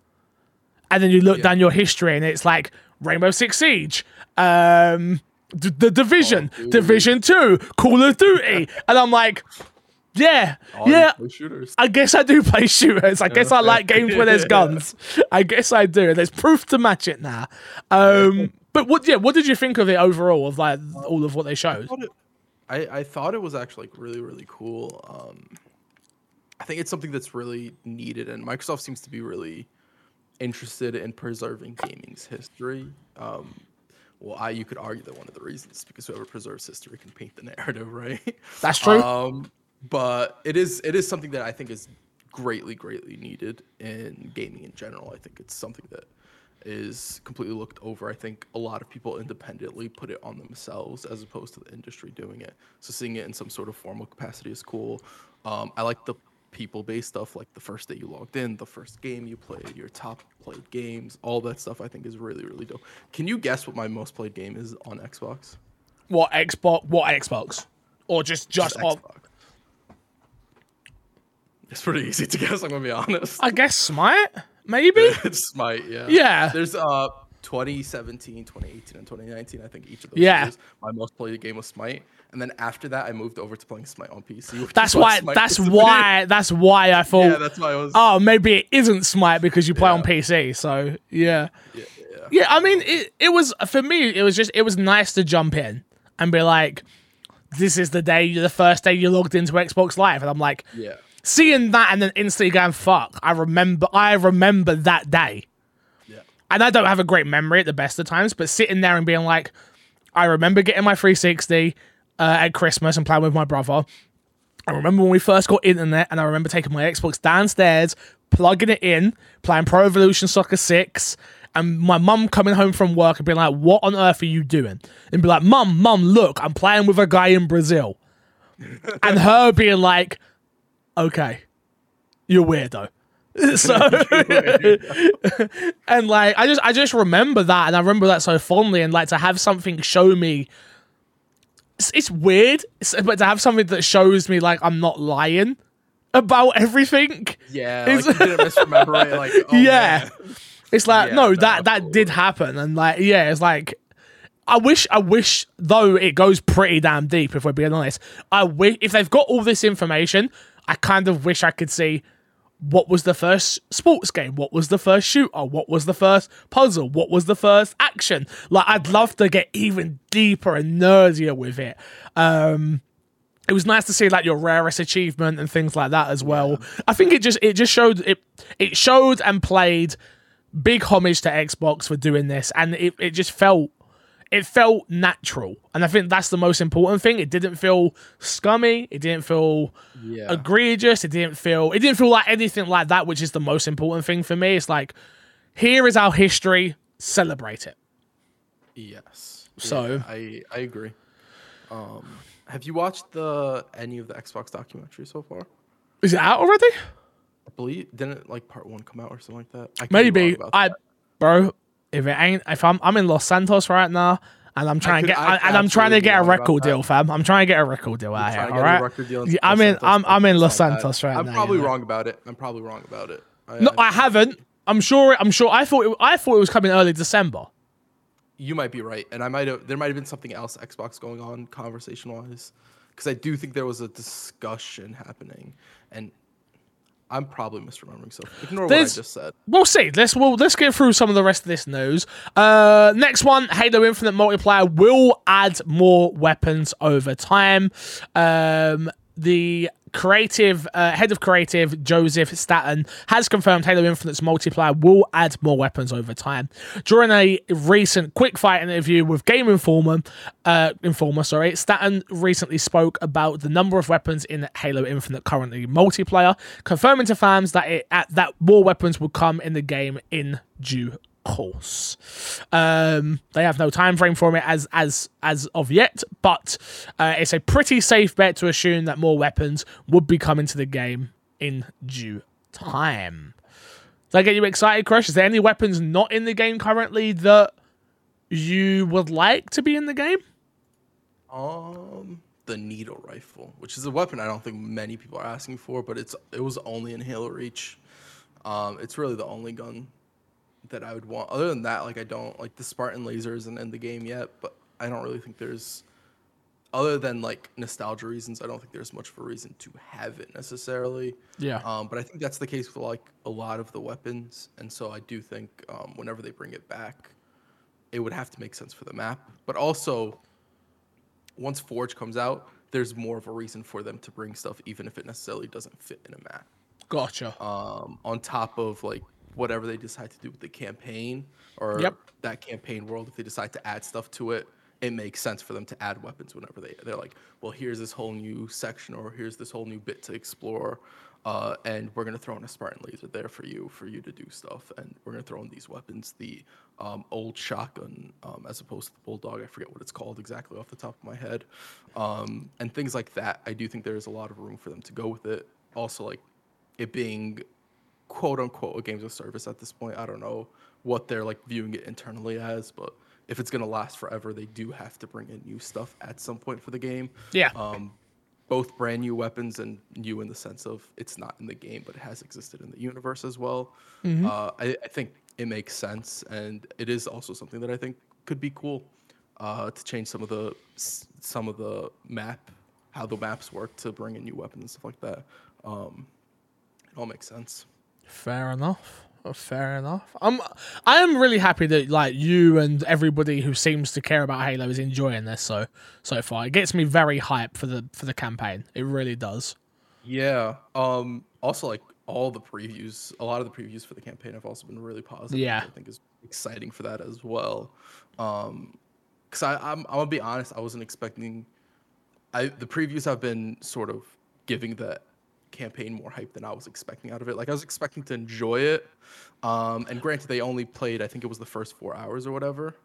and then you look down your history and it's like Rainbow Six Siege, um, D- the Division, Duty. Division Two, Call of Duty, and I'm like, yeah, you yeah. I guess I do play shooters. I guess I like games where there's guns. I guess I do. And there's proof to match it now. Um, but what? Yeah, what did you think of it overall? Of like all of what they showed? I, I thought it was actually like really really cool. Um, I think it's something that's really needed, and Microsoft seems to be really interested in preserving gaming's history. Um, well, I you could argue that one of the reasons is because whoever preserves history can paint the narrative, right? That's true. Um, but it is it is something that I think is greatly greatly needed in gaming in general. I think it's something that is completely looked over. I think a lot of people independently put it on themselves as opposed to the industry doing it. So seeing it in some sort of formal capacity is cool. Um, I like the people-based stuff, like the first day you logged in, the first game you played, your top played games, all that stuff. I think is really really dope. Can you guess what my most played game is on Xbox? What Xbox? What Xbox? Or just just? Just Xbox. It's pretty easy to guess. I'm gonna be honest. I guess Smite. Maybe. it's Smite, yeah. Yeah. There's uh 2017, 2018, and 2019. I think each of those Yeah. years, my most played game was Smite, and then after that, I moved over to playing Smite on PC. That's why. That's why. That's why I thought. Yeah, that's why I was. oh, maybe it isn't Smite because you play on PC. So yeah. yeah, yeah. Yeah, I mean, it, it was for me. It was just it was nice to jump in and be like, "This is the day, the first day you logged into Xbox Live," and I'm like, yeah. seeing that and then instantly going, "Fuck!" I remember, I remember that day, Yeah. and I don't have a great memory at the best of times, but sitting there and being like, I remember getting my 360 uh, at Christmas and playing with my brother. I remember when we first got internet, and I remember taking my Xbox downstairs, plugging it in, playing Pro Evolution Soccer 6, and my mum coming home from work and being like, What on earth are you doing? And be like, Mum, Mum, look, I'm playing with a guy in Brazil. and her being like, Okay, you're weirdo. so and like I just I just remember that and I remember that so fondly and like to have something show me it's, it's weird it's- but to have something that shows me like I'm not lying about everything Yeah, It's- like didn't misremember it. Like, oh, yeah man. it's like Yeah, no no, that that did happen and like yeah it's like I wish I wish though it goes pretty damn deep if we're being honest I wish if they've got all this information I kind of wish I could see what was the first sports game? What was the first shooter? What was the first puzzle? What was the first action? Like, I'd love to get even deeper and nerdier with it. Um, it was nice to see like your rarest achievement and things like that as well. I think it just it just showed it it showed and played big homage to Xbox for doing this, and it, it just felt it felt natural, and I think that's the most important thing. It didn't feel scummy. It didn't feel Yeah. egregious. It didn't feel it didn't feel like anything like that, which is the most important thing for me. It's like here is our history, celebrate it. Yes. So- Yeah, I I agree. Um, have you watched the any of the Xbox documentary so far? Is it out already? I believe didn't like part one come out or something like that. I could be wrong Maybe I, that. bro. If it ain't, if I'm I'm in Los Santos right now, and I'm trying could- to get I and I'm trying to get a record deal, fam. I'm trying to get a record deal out here. All right. record deal in Yeah, I'm in. I'm I'm in Los. Santos right now. I'm probably you know. wrong about it. I'm probably wrong about it. I, No, I haven't. I'm sure. I'm sure. I thought. It, I thought it was coming early December. you might be right, and I might have. There might have been something else Xbox going on conversation wise, because I do think there was a discussion happening, and I'm probably misremembering. So ignore There's- what I just said. We'll see. Let's we'll, let's get through some of the rest of this news. Uh, next one, Halo Infinite multiplayer will add more weapons over time. Um, the creative uh, head of creative Joseph Staten has confirmed Halo Infinite's multiplayer will add more weapons over time. During a recent quick fight interview with Game Informer, uh, Informer, sorry, Staten recently spoke about the number of weapons in Halo Infinite currently multiplayer, confirming to fans that it at, that more weapons will come in the game in due course. Um, they have no time frame for it as as as of yet, but uh, it's a pretty safe bet to assume that more weapons would be coming to the game in due time. Does that get you excited, Crash? Is there any weapons not in the game currently that you would like to be in the game? Um, the needle rifle, which is a weapon I don't think many people are asking for, but it's it was only in Halo Reach. Um, it's really the only gun that I would want. Other than that, like I don't like the Spartan laser isn't in the game yet, but I don't really think there's other than like nostalgia reasons, I don't think there's much of a reason to have it necessarily. Yeah. Um, but I think that's the case with like a lot of the weapons, and so I do think um, whenever they bring it back, it would have to make sense for the map. But also, once Forge comes out, there's more of a reason for them to bring stuff, even if it necessarily doesn't fit in a map. Gotcha. Um, on top of like whatever they decide to do with the campaign or Yep. that campaign world, if they decide to add stuff to it, it makes sense for them to add weapons whenever they they're like, well, here's this whole new section or here's this whole new bit to explore. Uh, and we're gonna throw in a Spartan laser there for you, for you to do stuff, and we're gonna throw in these weapons, the um, old shotgun um, as opposed to the bulldog. I forget what it's called exactly off the top of my head, um, and things like that. I do think there's a lot of room for them to go with it. Also, like it being quote unquote a games of service at this point. I don't know what they're like viewing it internally as, but if it's gonna last forever, they do have to bring in new stuff at some point for the game. Yeah. Um, both brand new weapons and new in the sense of it's not in the game, but it has existed in the universe as well. Uh, I, I think it makes sense, and it is also something that I think could be cool uh, to change some of the some of the map, how the maps work to bring in new weapons and stuff like that. Um, it all makes sense. Fair enough. Oh, Fair enough. I'm I am really happy that like you and everybody who seems to care about Halo is enjoying this so so far. It gets me very hyped for the for the campaign. It really does. Yeah. Um. Also, like all the previews, a lot of the previews for the campaign have also been really positive. Yeah. I think is exciting for that as well. Um, because I I'm I'm gonna be honest, I wasn't expecting. I the previews have been sort of giving the campaign more hype than I was expecting out of it. Like I was expecting to enjoy it. Um, and granted, they only played I think it was the first four hours or whatever.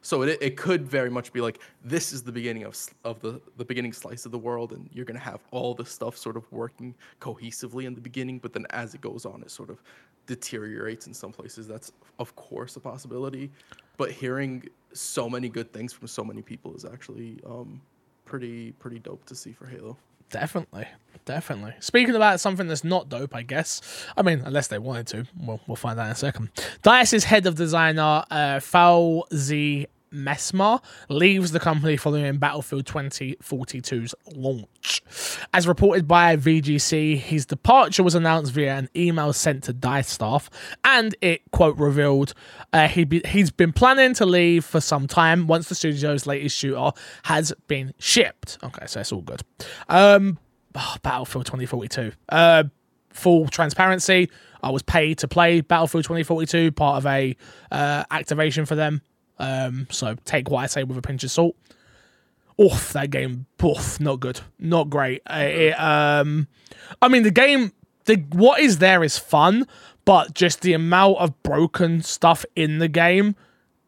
So it, it could very much be like this is the beginning of of the the beginning slice of the world, and you're gonna have all the stuff sort of working cohesively in the beginning, but then as it goes on, it sort of deteriorates in some places. That's of course a possibility, but hearing so many good things from so many people is actually um, pretty pretty dope to see for Halo. Definitely. Definitely. Speaking about something that's not dope, I guess. I mean, unless they wanted to. We'll, we'll find out in a second. Dice's head of designer, uh, Fawzi Mesmar, leaves the company following Battlefield 2042's launch. As reported by VGC, his departure was announced via an email sent to Dice staff, and it, quote, revealed uh, he be, he's been planning to leave for some time once the studio's latest shooter has been shipped. Okay, so it's all good. Um, oh, Battlefield 2042. Uh, full transparency, I was paid to play Battlefield 2042, part of a uh, activation for them. Um, so take what I say with a pinch of salt. Oof, that game, oof, not good, not great. Uh, it, um, I mean, the game, the what is there is fun, but just the amount of broken stuff in the game,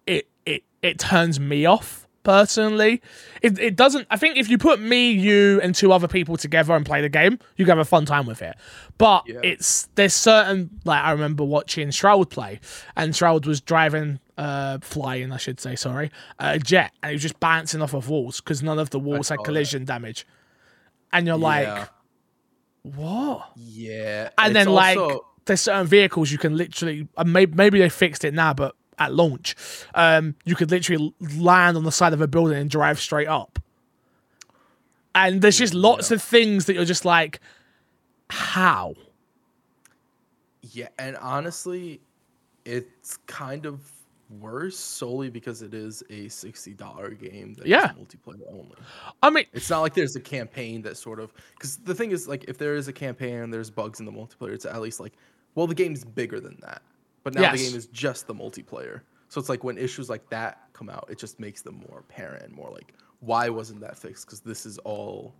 it it it turns me off personally. It it doesn't. I think if you put me, you, and two other people together and play the game, you can have a fun time with it. But Yeah. it's there's certain like I remember watching Shroud play, and Shroud was driving uh, flying, I should say, sorry, a jet, and he was just bouncing off of walls because none of the walls had collision damage. And you're like, what? Yeah. And it's then like there's certain vehicles you can literally, uh, maybe maybe they fixed it now, but at launch, um, you could literally land on the side of a building and drive straight up. And there's just lots of things that you're just like, how? Yeah, and honestly, it's kind of worse solely because it is a sixty dollar game that is Yeah. multiplayer only. I mean, It's not like there's a campaign that sort of because the thing is like if there is a campaign and there's bugs in the multiplayer, it's at least like well the game's bigger than that, but now the game is just the multiplayer. So it's like when issues like that come out, it just makes them more apparent more like why wasn't that fixed? Because this is all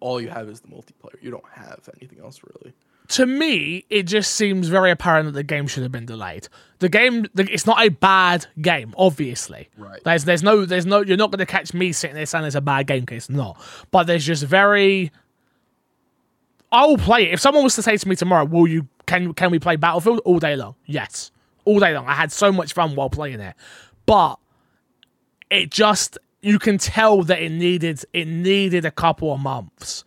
all you have is the multiplayer. You don't have anything else really. To me, it just seems very apparent that the game should have been delayed. The game, the, it's not a bad game, obviously. Right. There's, there's no, there's no. You're not going to catch me sitting there saying it's a bad game because it's not. But there's just very. I will play it. If someone was to say to me tomorrow, "Will you? Can can we play Battlefield all day long?" Yes, all day long. I had so much fun while playing it, but it just you can tell that it needed it needed a couple of months.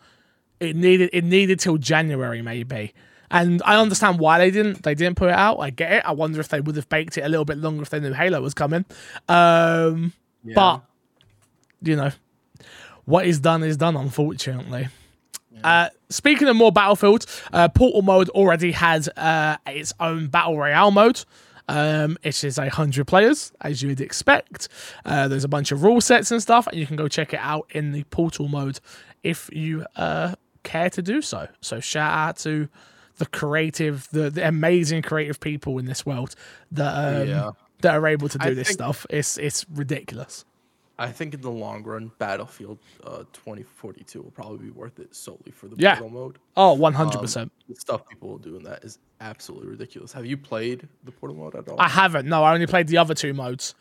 It needed it needed till January maybe. And I understand why they didn't they didn't put it out. I get it. I wonder if they would have baked it a little bit longer if they knew Halo was coming. Um but you know, what is done is done, unfortunately. Uh, speaking of more Battlefield, uh, Portal mode already has uh, its own Battle Royale mode. Um, it is a hundred players, as you would expect. Uh, there's a bunch of rule sets and stuff, and you can go check it out in the Portal mode if you uh, care to do so. So shout out to the creative, the, the amazing creative people in this world that um, Yeah. that are able to do I this think- stuff. It's it's ridiculous. I think in the long run, Battlefield uh, 2042 will probably be worth it solely for the Yeah. portal mode. Oh, 100 percent. The stuff people will do in that is absolutely ridiculous. Have you played the portal mode at all? I haven't. No, I only played the other two modes.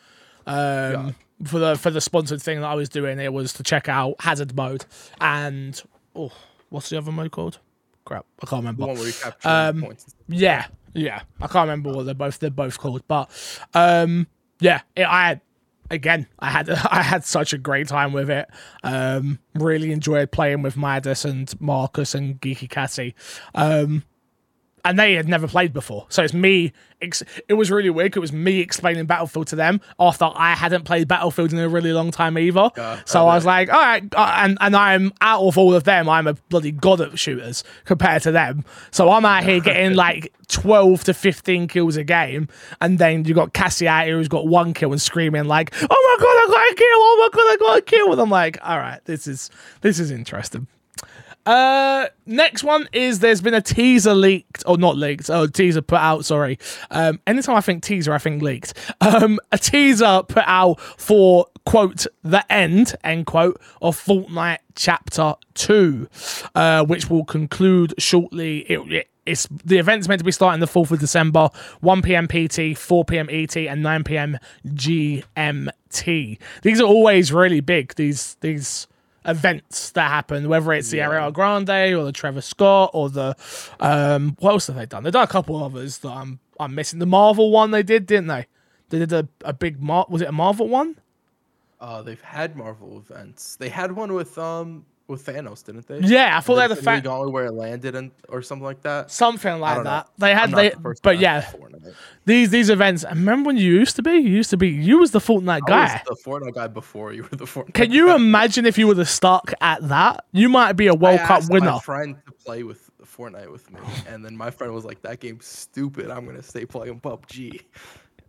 Um, for the for the sponsored thing that I was doing, it was to check out hazard mode and oh, what's the other mode called? Crap, I can't remember. one where you capture Um. Yeah, yeah, I can't remember what they're both they're both called, but um, yeah, it, I had again, I had I had such a great time with it. Um, really enjoyed playing with Midas and Marcus and Geeky Cassie. Um, and they had never played before. So it's me. Ex- it was really weird. It was me explaining Battlefield to them after I hadn't played Battlefield in a really long time either. Yeah, so I I was like, all right, uh, and and I'm out of all of them, I'm a bloody god at shooters compared to them. So I'm out here getting like 12 to 15 kills a game, and then you got Cassie out here who's got one kill and screaming like, oh my god, I got a kill! Oh my god, I got a kill! And I'm like, all right, this is this is interesting. Uh, next one is there's been a teaser leaked, or not leaked, oh, teaser put out, sorry. Um, anytime I think teaser, I think leaked. Um, a teaser put out for, quote, the end, end quote, of Fortnite Chapter 2, uh, which will conclude shortly. It, it, it's the event's meant to be starting the 4th of December, 1 p.m. PT, 4 p.m. ET, and 9 p.m. GMT. These are always really big. These these events that happen, whether it's the Ariana Grande or the Travis Scott or the um what else have they done? They've done a couple others that I'm I'm missing. The Marvel one they did, didn't they? They did a, a big Mar was it a Marvel one? Uh, they've had Marvel events. They had one with um with Thanos, didn't they? Yeah, I thought they had a Infinity fa- where it landed and or something like that. something like don't know. that. They had they the but yeah, these these events. I Remember when you used to be? You used to be you was the Fortnite I guy. was the Fortnite guy before you were the Fortnite. Can you guy. imagine if you were the stuck at that? You might be a World Cup asked winner. My friend to play with Fortnite with me, and then my friend was like, "That game's stupid. I'm gonna stay playing PUBG."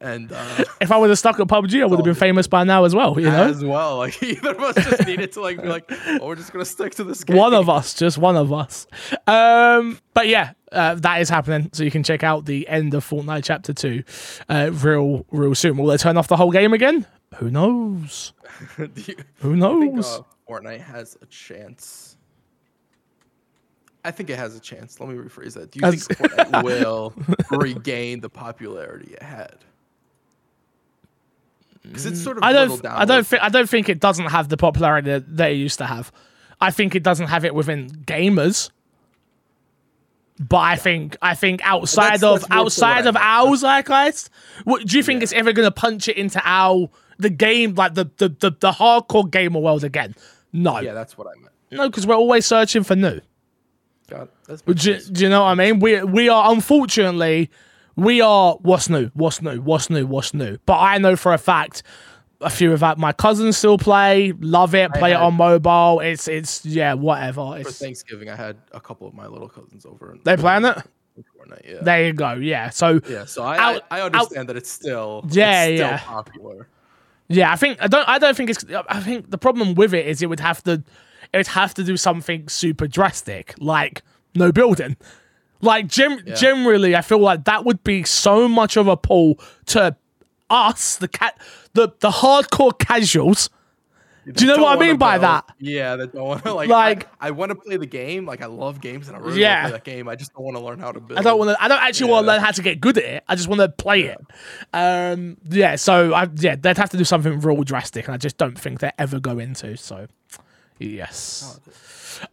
And uh, If I would have stuck at PUBG, I would have been famous by now as well. You know, as well, like either of us just needed to like be like, "Oh, we're just gonna stick to this game." one of us, just one of us. Um, but yeah, uh, that is happening. So you can check out the end of Fortnite Chapter Two, uh, real, real soon. Will they turn off the whole game again? Who knows? You- Who I think knows? uh, Fortnite has a chance. I think it has a chance. Let me rephrase that. Do you As- think Fortnite will regain the popularity it had? Because it's sort of I don't. down. I don't think. I don't think it doesn't have the popularity that, that it used to have. I think it doesn't have it within gamers. But I think I think outside That's- of that's more so what outside of our zeitgeist, what, do you think it's ever going to punch it into our the game like the the the, the hardcore gamer world again? No, Yeah, that's what I meant. no, because we're always searching for new. God, that's Do, you- do you know what I mean? We we are unfortunately we are what's new, what's new, what's new, what's new. But I know for a fact a few of that my cousins still play, love it, play it on mobile. It's it's yeah, whatever. for It's Thanksgiving. I had a couple of my little cousins over. And they playing it. Fortnite, yeah. There you go. Yeah. So yeah, so I, Out- I, I understand that it's still Yeah, it's still yeah. popular. Yeah, I think I don't. I don't think it's. I think the problem with it is it would have to, it would have to do something super drastic, like no building. Like gem- generally, I feel like that would be so much of a pull to us, the cat, the the hardcore casuals. Do you know what I mean by that? Yeah, that don't want to like. Like- I, I want to play the game. Like I love games and I really Yeah. want to play that game. I just don't want to learn how to build. I don't want to. I don't actually want to learn how to get good at it. I just want to play it. Um, yeah. So I, yeah, they'd have to do something real drastic, and I just don't think they're ever going to. So, yes.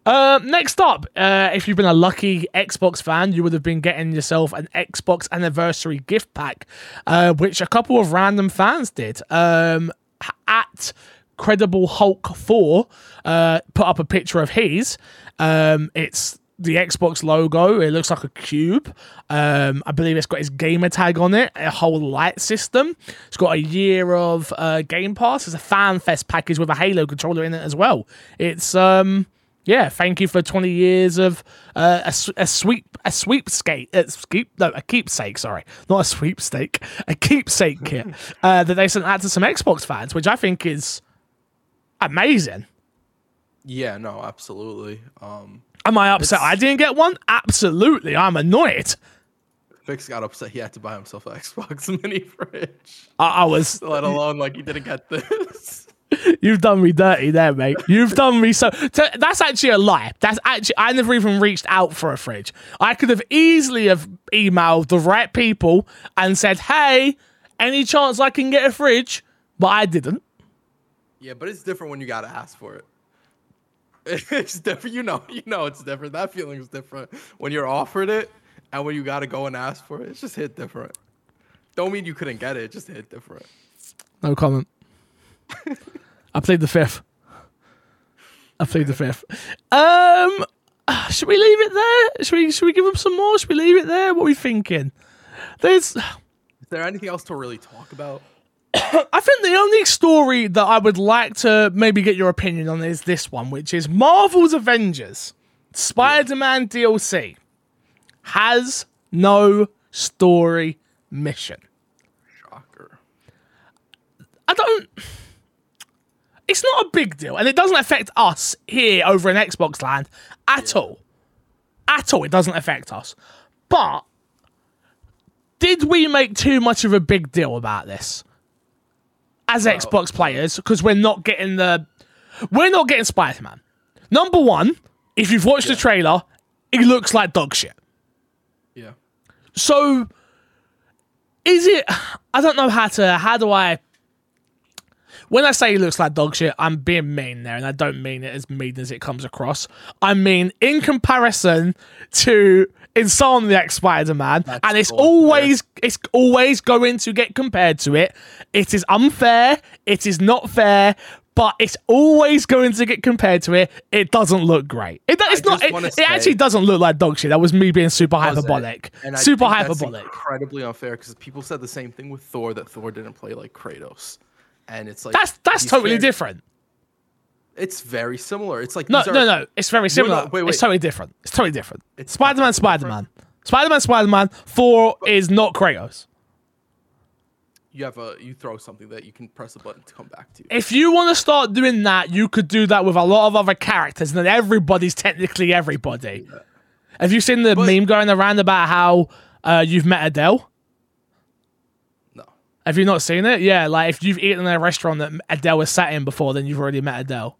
Uh, next up, uh, if you've been a lucky Xbox fan, you would have been getting yourself an Xbox anniversary gift pack, uh, which a couple of random fans did. Um, at Credible Hulk 4 uh, put up a picture of his. Um, it's the Xbox logo. It looks like a cube. Um, I believe it's got his gamer tag on it, a whole light system. It's got a year of uh, Game Pass. It's a fan fest package with a Halo controller in it as well. It's um, yeah, thank you for 20 years of uh, a, a sweep a sweepscape a sweep no a keepsake sorry not a sweepstake a keepsake kit uh, that they sent out to some Xbox fans which I think is amazing. Yeah, no, absolutely. Um, Am I upset I didn't get one? Absolutely, I'm annoyed. Fix got upset. He had to buy himself an Xbox mini fridge. I, I was Let alone like he didn't get this. You've done me dirty there, mate. You've done me so. so that's actually a lie. That's actually I never even reached out for a fridge. I could have easily have emailed the right people and said, "Hey, any chance I can get a fridge?" But I didn't. Yeah, but it's different when you gotta ask for it. It's different. You know, you know it's different. That feeling is different when you're offered it and when you gotta go and ask for it. It's just hit different. Don't mean you couldn't get it. it just hit different. No comment. I played the fifth. I played the fifth. Um, should we leave it there? Should we? Should we give them some more? Should we leave it there? What are we thinking? There's. Is there anything else to really talk about? I think the only story that I would like to maybe get your opinion on is this one, which is Marvel's Avengers Spider Man DLC has no story mission. Shocker. I don't. It's not a big deal, and it doesn't affect us here over in Xbox land at all. At all, it doesn't affect us. But did we make too much of a big deal about this as Xbox players? Because we're not getting the, we're not getting Spider Man. Number one, if you've watched the trailer, it looks like dog shit. Yeah. So is it I don't know how to how do I when I say he looks like dog shit, I'm being mean there, and I don't mean it as mean as it comes across. I mean in comparison to Insomniac Spider-Man, and it's unfair. always it's always going to get compared to it. It is unfair. It is not fair. But it's always going to get compared to it. It doesn't look great. It, it's not. It, it actually doesn't look like dog shit. That was me being super hyperbolic. And Super hyperbolic. incredibly unfair because people said the same thing with Thor that Thor didn't play like Kratos, and it's like That's that's totally different. It's very similar. It's like No, are- no, no. It's very similar. no, wait, It's totally different. It's totally different. It's Spider Man, Spider Man. Spider Man, Spider Man. Thor is not Kratos. You have a you throw something that you can press a button to come back to. If you want to start doing that, you could do that with a lot of other characters, and then everybody's technically everybody. Have you seen the But- meme going around about how uh, you've met Adele? No, Have you not seen it? Yeah, like if you've eaten in a restaurant that Adele was sat in before, then you've already met Adele.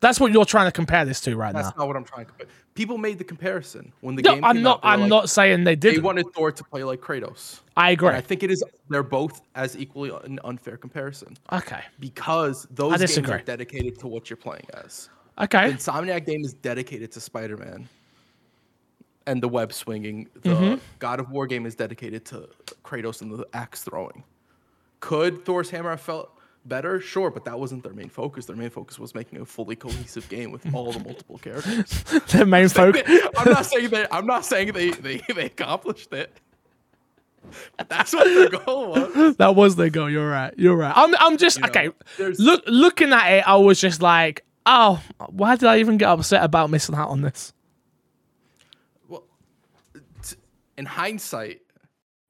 That's what you're trying to compare this to right that's now. That's not what I'm trying to. compare. People made the comparison when the No, game. I'm not. out, I'm like, not saying they did. They wanted Thor to play like Kratos. I agree. And I think it is. They're both as equally an unfair comparison okay. because those games are dedicated to what you're playing as. Okay. The Insomniac game is dedicated to Spider-Man. and the web swinging. The Mm-hmm. God of War game is dedicated to Kratos and the axe throwing. Could Thor's hammer have felt better? Sure, but that wasn't their main focus. Their main focus was making a fully cohesive game with all the multiple characters. their main focus. I'm not saying they. I'm not saying they they, they accomplished it. That's what their goal was. that was their goal. You're right. You're right. I'm. I'm just know, okay. there's- Look, looking at it, I was just like, oh, why did I even get upset about missing out on this? Well, t- in hindsight,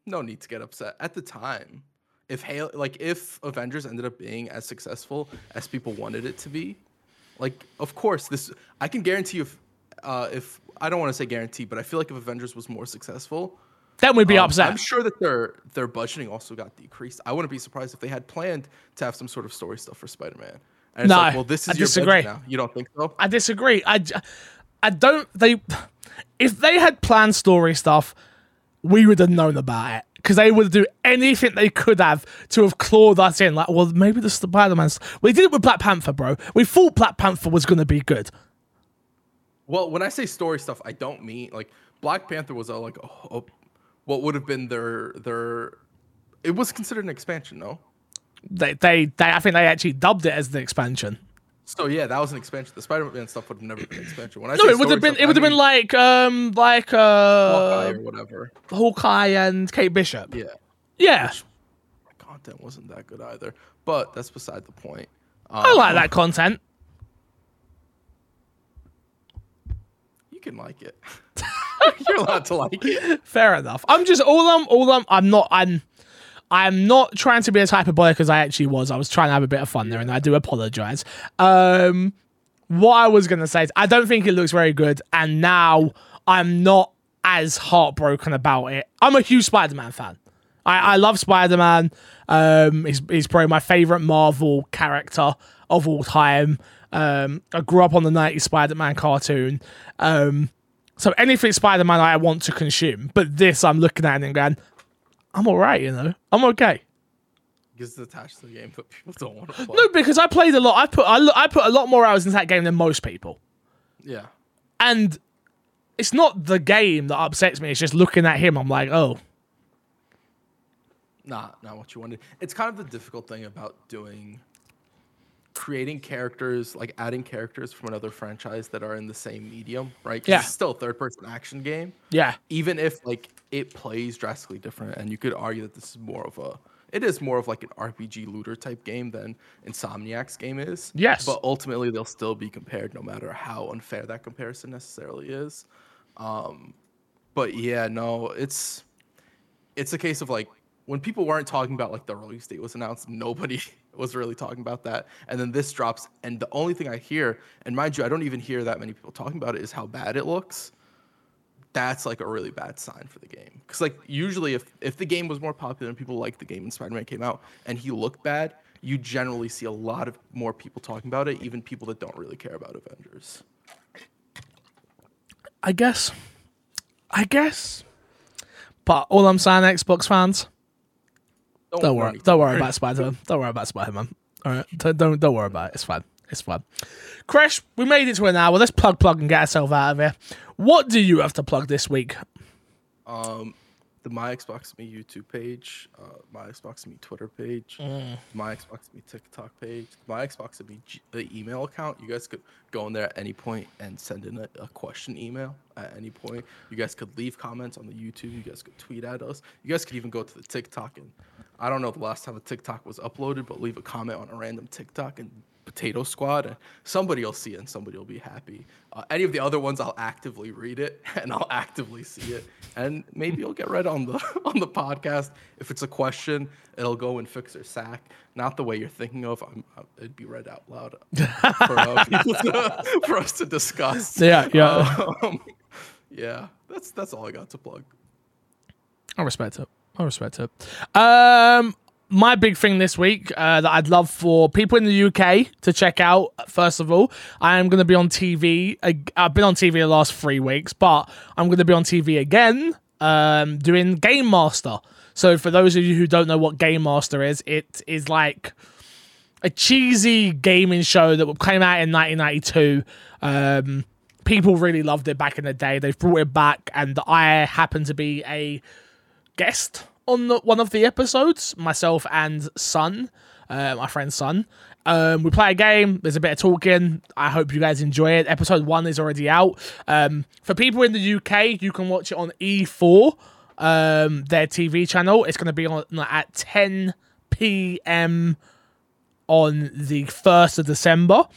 no need to get upset. At the time, if Halo, like if Avengers ended up being as successful as people wanted it to be, like of course this I can guarantee you if uh, if I don't want to say guarantee, but I feel like if Avengers was more successful, Then we'd be um, upset. I'm sure that their their budgeting also got decreased. I wouldn't be surprised if they had planned to have some sort of story stuff for Spider-Man. And No, like, well, this I is your disagree. now. You don't think so? I disagree. I, I don't. They, if they had planned story stuff, we would have known about it because they would do anything they could have to have clawed us in. Like, well, maybe the Spider-Man. We did it with Black Panther, bro. We thought Black Panther was gonna be good. Well, when I say story stuff, I don't mean like Black Panther was a, like a, a- what would have been their their. It was considered an expansion, no? They, they, they. I think they actually dubbed it as the expansion. So yeah, that was an expansion. The Spider-Man stuff would have never been an expansion. When I No, it would have been. stuff, It would have been like, um, like Hawkeye uh, or whatever. Hawkeye and Kate Bishop. Yeah, Yeah, My content wasn't that good either. But that's beside the point. I Um, like that content. You can like it. You're allowed to like it. Fair enough. I'm just all I'm all I'm I'm not I'm I'm not trying to be as hyperbolic as I actually was. I was trying to have a bit of fun there, and I do apologize. Um, what I was gonna say is I don't think it looks very good, and now I'm not as heartbroken about it. I'm a huge Spider-Man fan. I, I love Spider-Man. Um, he's he's probably my favorite Marvel character of all time. Um, I grew up on the '90s Spider-Man cartoon. Um, so anything Spider-Man I want to consume, but this I'm looking at and going, I'm alright, you know, I'm okay. Because it's attached to the game, but people don't want to play. No, because I played a lot. I put I, I put a lot more hours into that game than most people, Yeah. and it's not the game that upsets me. It's just looking at him. I'm like, oh, not not what you wanted. It's kind of the difficult thing about doing creating characters, like adding characters from another franchise that are in the same medium, right? Yeah. It's still a third person action game. yeah, Even if like it plays drastically different and you could argue that this is more of a it is more of like an RPG looter type game than Insomniac's game is. Yes. But ultimately they'll still be compared no matter how unfair that comparison necessarily is. Um but yeah, no, it's it's a case of like when people weren't talking about like the release date was announced, nobody was really talking about that. And then this drops, and the only thing I hear, and mind you, I don't even hear that many people talking about it, is how bad it looks. That's like a really bad sign for the game. Because like usually, if if the game was more popular and people liked the game and Spider-Man came out and he looked bad, you generally see a lot of more people talking about it, even people that don't really care about Avengers. I guess, I guess. But all I'm saying, Xbox fans, don't worry, don't worry about Spider-Man. Don't worry about Spider-Man. All right, don't don't, don't worry about it. It's fine. It's fine. Crash, we made it to an hour. Let's plug, plug, and get ourselves out of here. What do you have to plug this week? Um, the My Xbox Me YouTube page, uh, My Xbox Me Twitter page, My Xbox Me TikTok page, My Xbox Me G- uh, email account. You guys could go in there at any point and send in a, a question email at any point. You guys could leave comments on the YouTube. You guys could tweet at us. You guys could even go to the TikTok and I don't know the last time a TikTok was uploaded, but leave a comment on a random TikTok and Potato Squad, and somebody will see it and somebody will be happy. Uh, any of the other ones, I'll actively read it and I'll actively see it, and maybe it'll get read on the on the podcast. If it's a question, it'll go in fix or sack. Not the way you're thinking of. I'm, it'd be read out loud for, uh, to, for us to discuss. Yeah, yeah. Um, yeah. That's that's all I got to plug. I respect it. I respect it. Um, my big thing this week uh, that I'd love for people in the UK to check out. First of all, I am going to be on TV. ag- I've been on TV the last three weeks, but I'm going to be on TV again, um, doing Game Master. So for those of you who don't know what Game Master is, it is like a cheesy gaming show that came out in 1992. Um, people really loved it back in the day. They've brought it back, and I happen to be a guest on the, one of the episodes. Myself and Son, uh, my friend Son. Um, we play a game. There's a bit of talking. I hope you guys enjoy it. Episode one is already out. Um, for people in the UK, you can watch it on E4, um, their TV channel. It's going to be on at 10 p.m. on the 1st of December.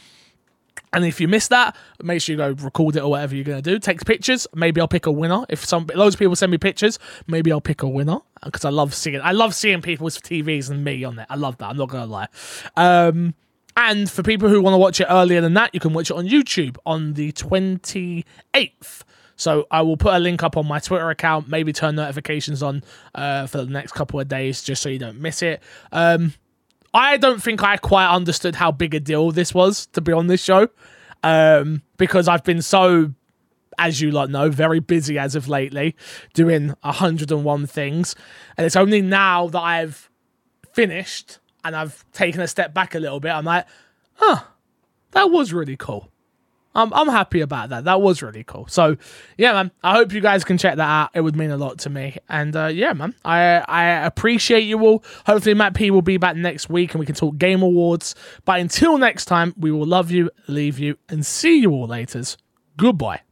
And if you miss that, make sure you go record it or whatever you're gonna do. Take pictures. Maybe I'll pick a winner. If some loads of people send me pictures, maybe I'll pick a winner because I love seeing. I love seeing people's TVs and me on it. I love that. I'm not gonna lie. Um, and for people who want to watch it earlier than that, you can watch it on YouTube on the 28th. So I will put a link up on my Twitter account. Maybe turn notifications on uh, for the next couple of days, just so you don't miss it. Um, I don't think I quite understood how big a deal this was to be on this show um, because I've been so, as you lot know, very busy as of lately, doing 101 things. And it's only now that I've finished and I've taken a step back a little bit, I'm like, huh, that was really cool. I'm I'm happy about that. That was really cool. So yeah, man. I hope you guys can check that out. It would mean a lot to me. And uh, yeah, man. I I appreciate you all. Hopefully, Matt P will be back next week and we can talk Game Awards. But until next time, we will love you, leave you, and see you all later. Goodbye.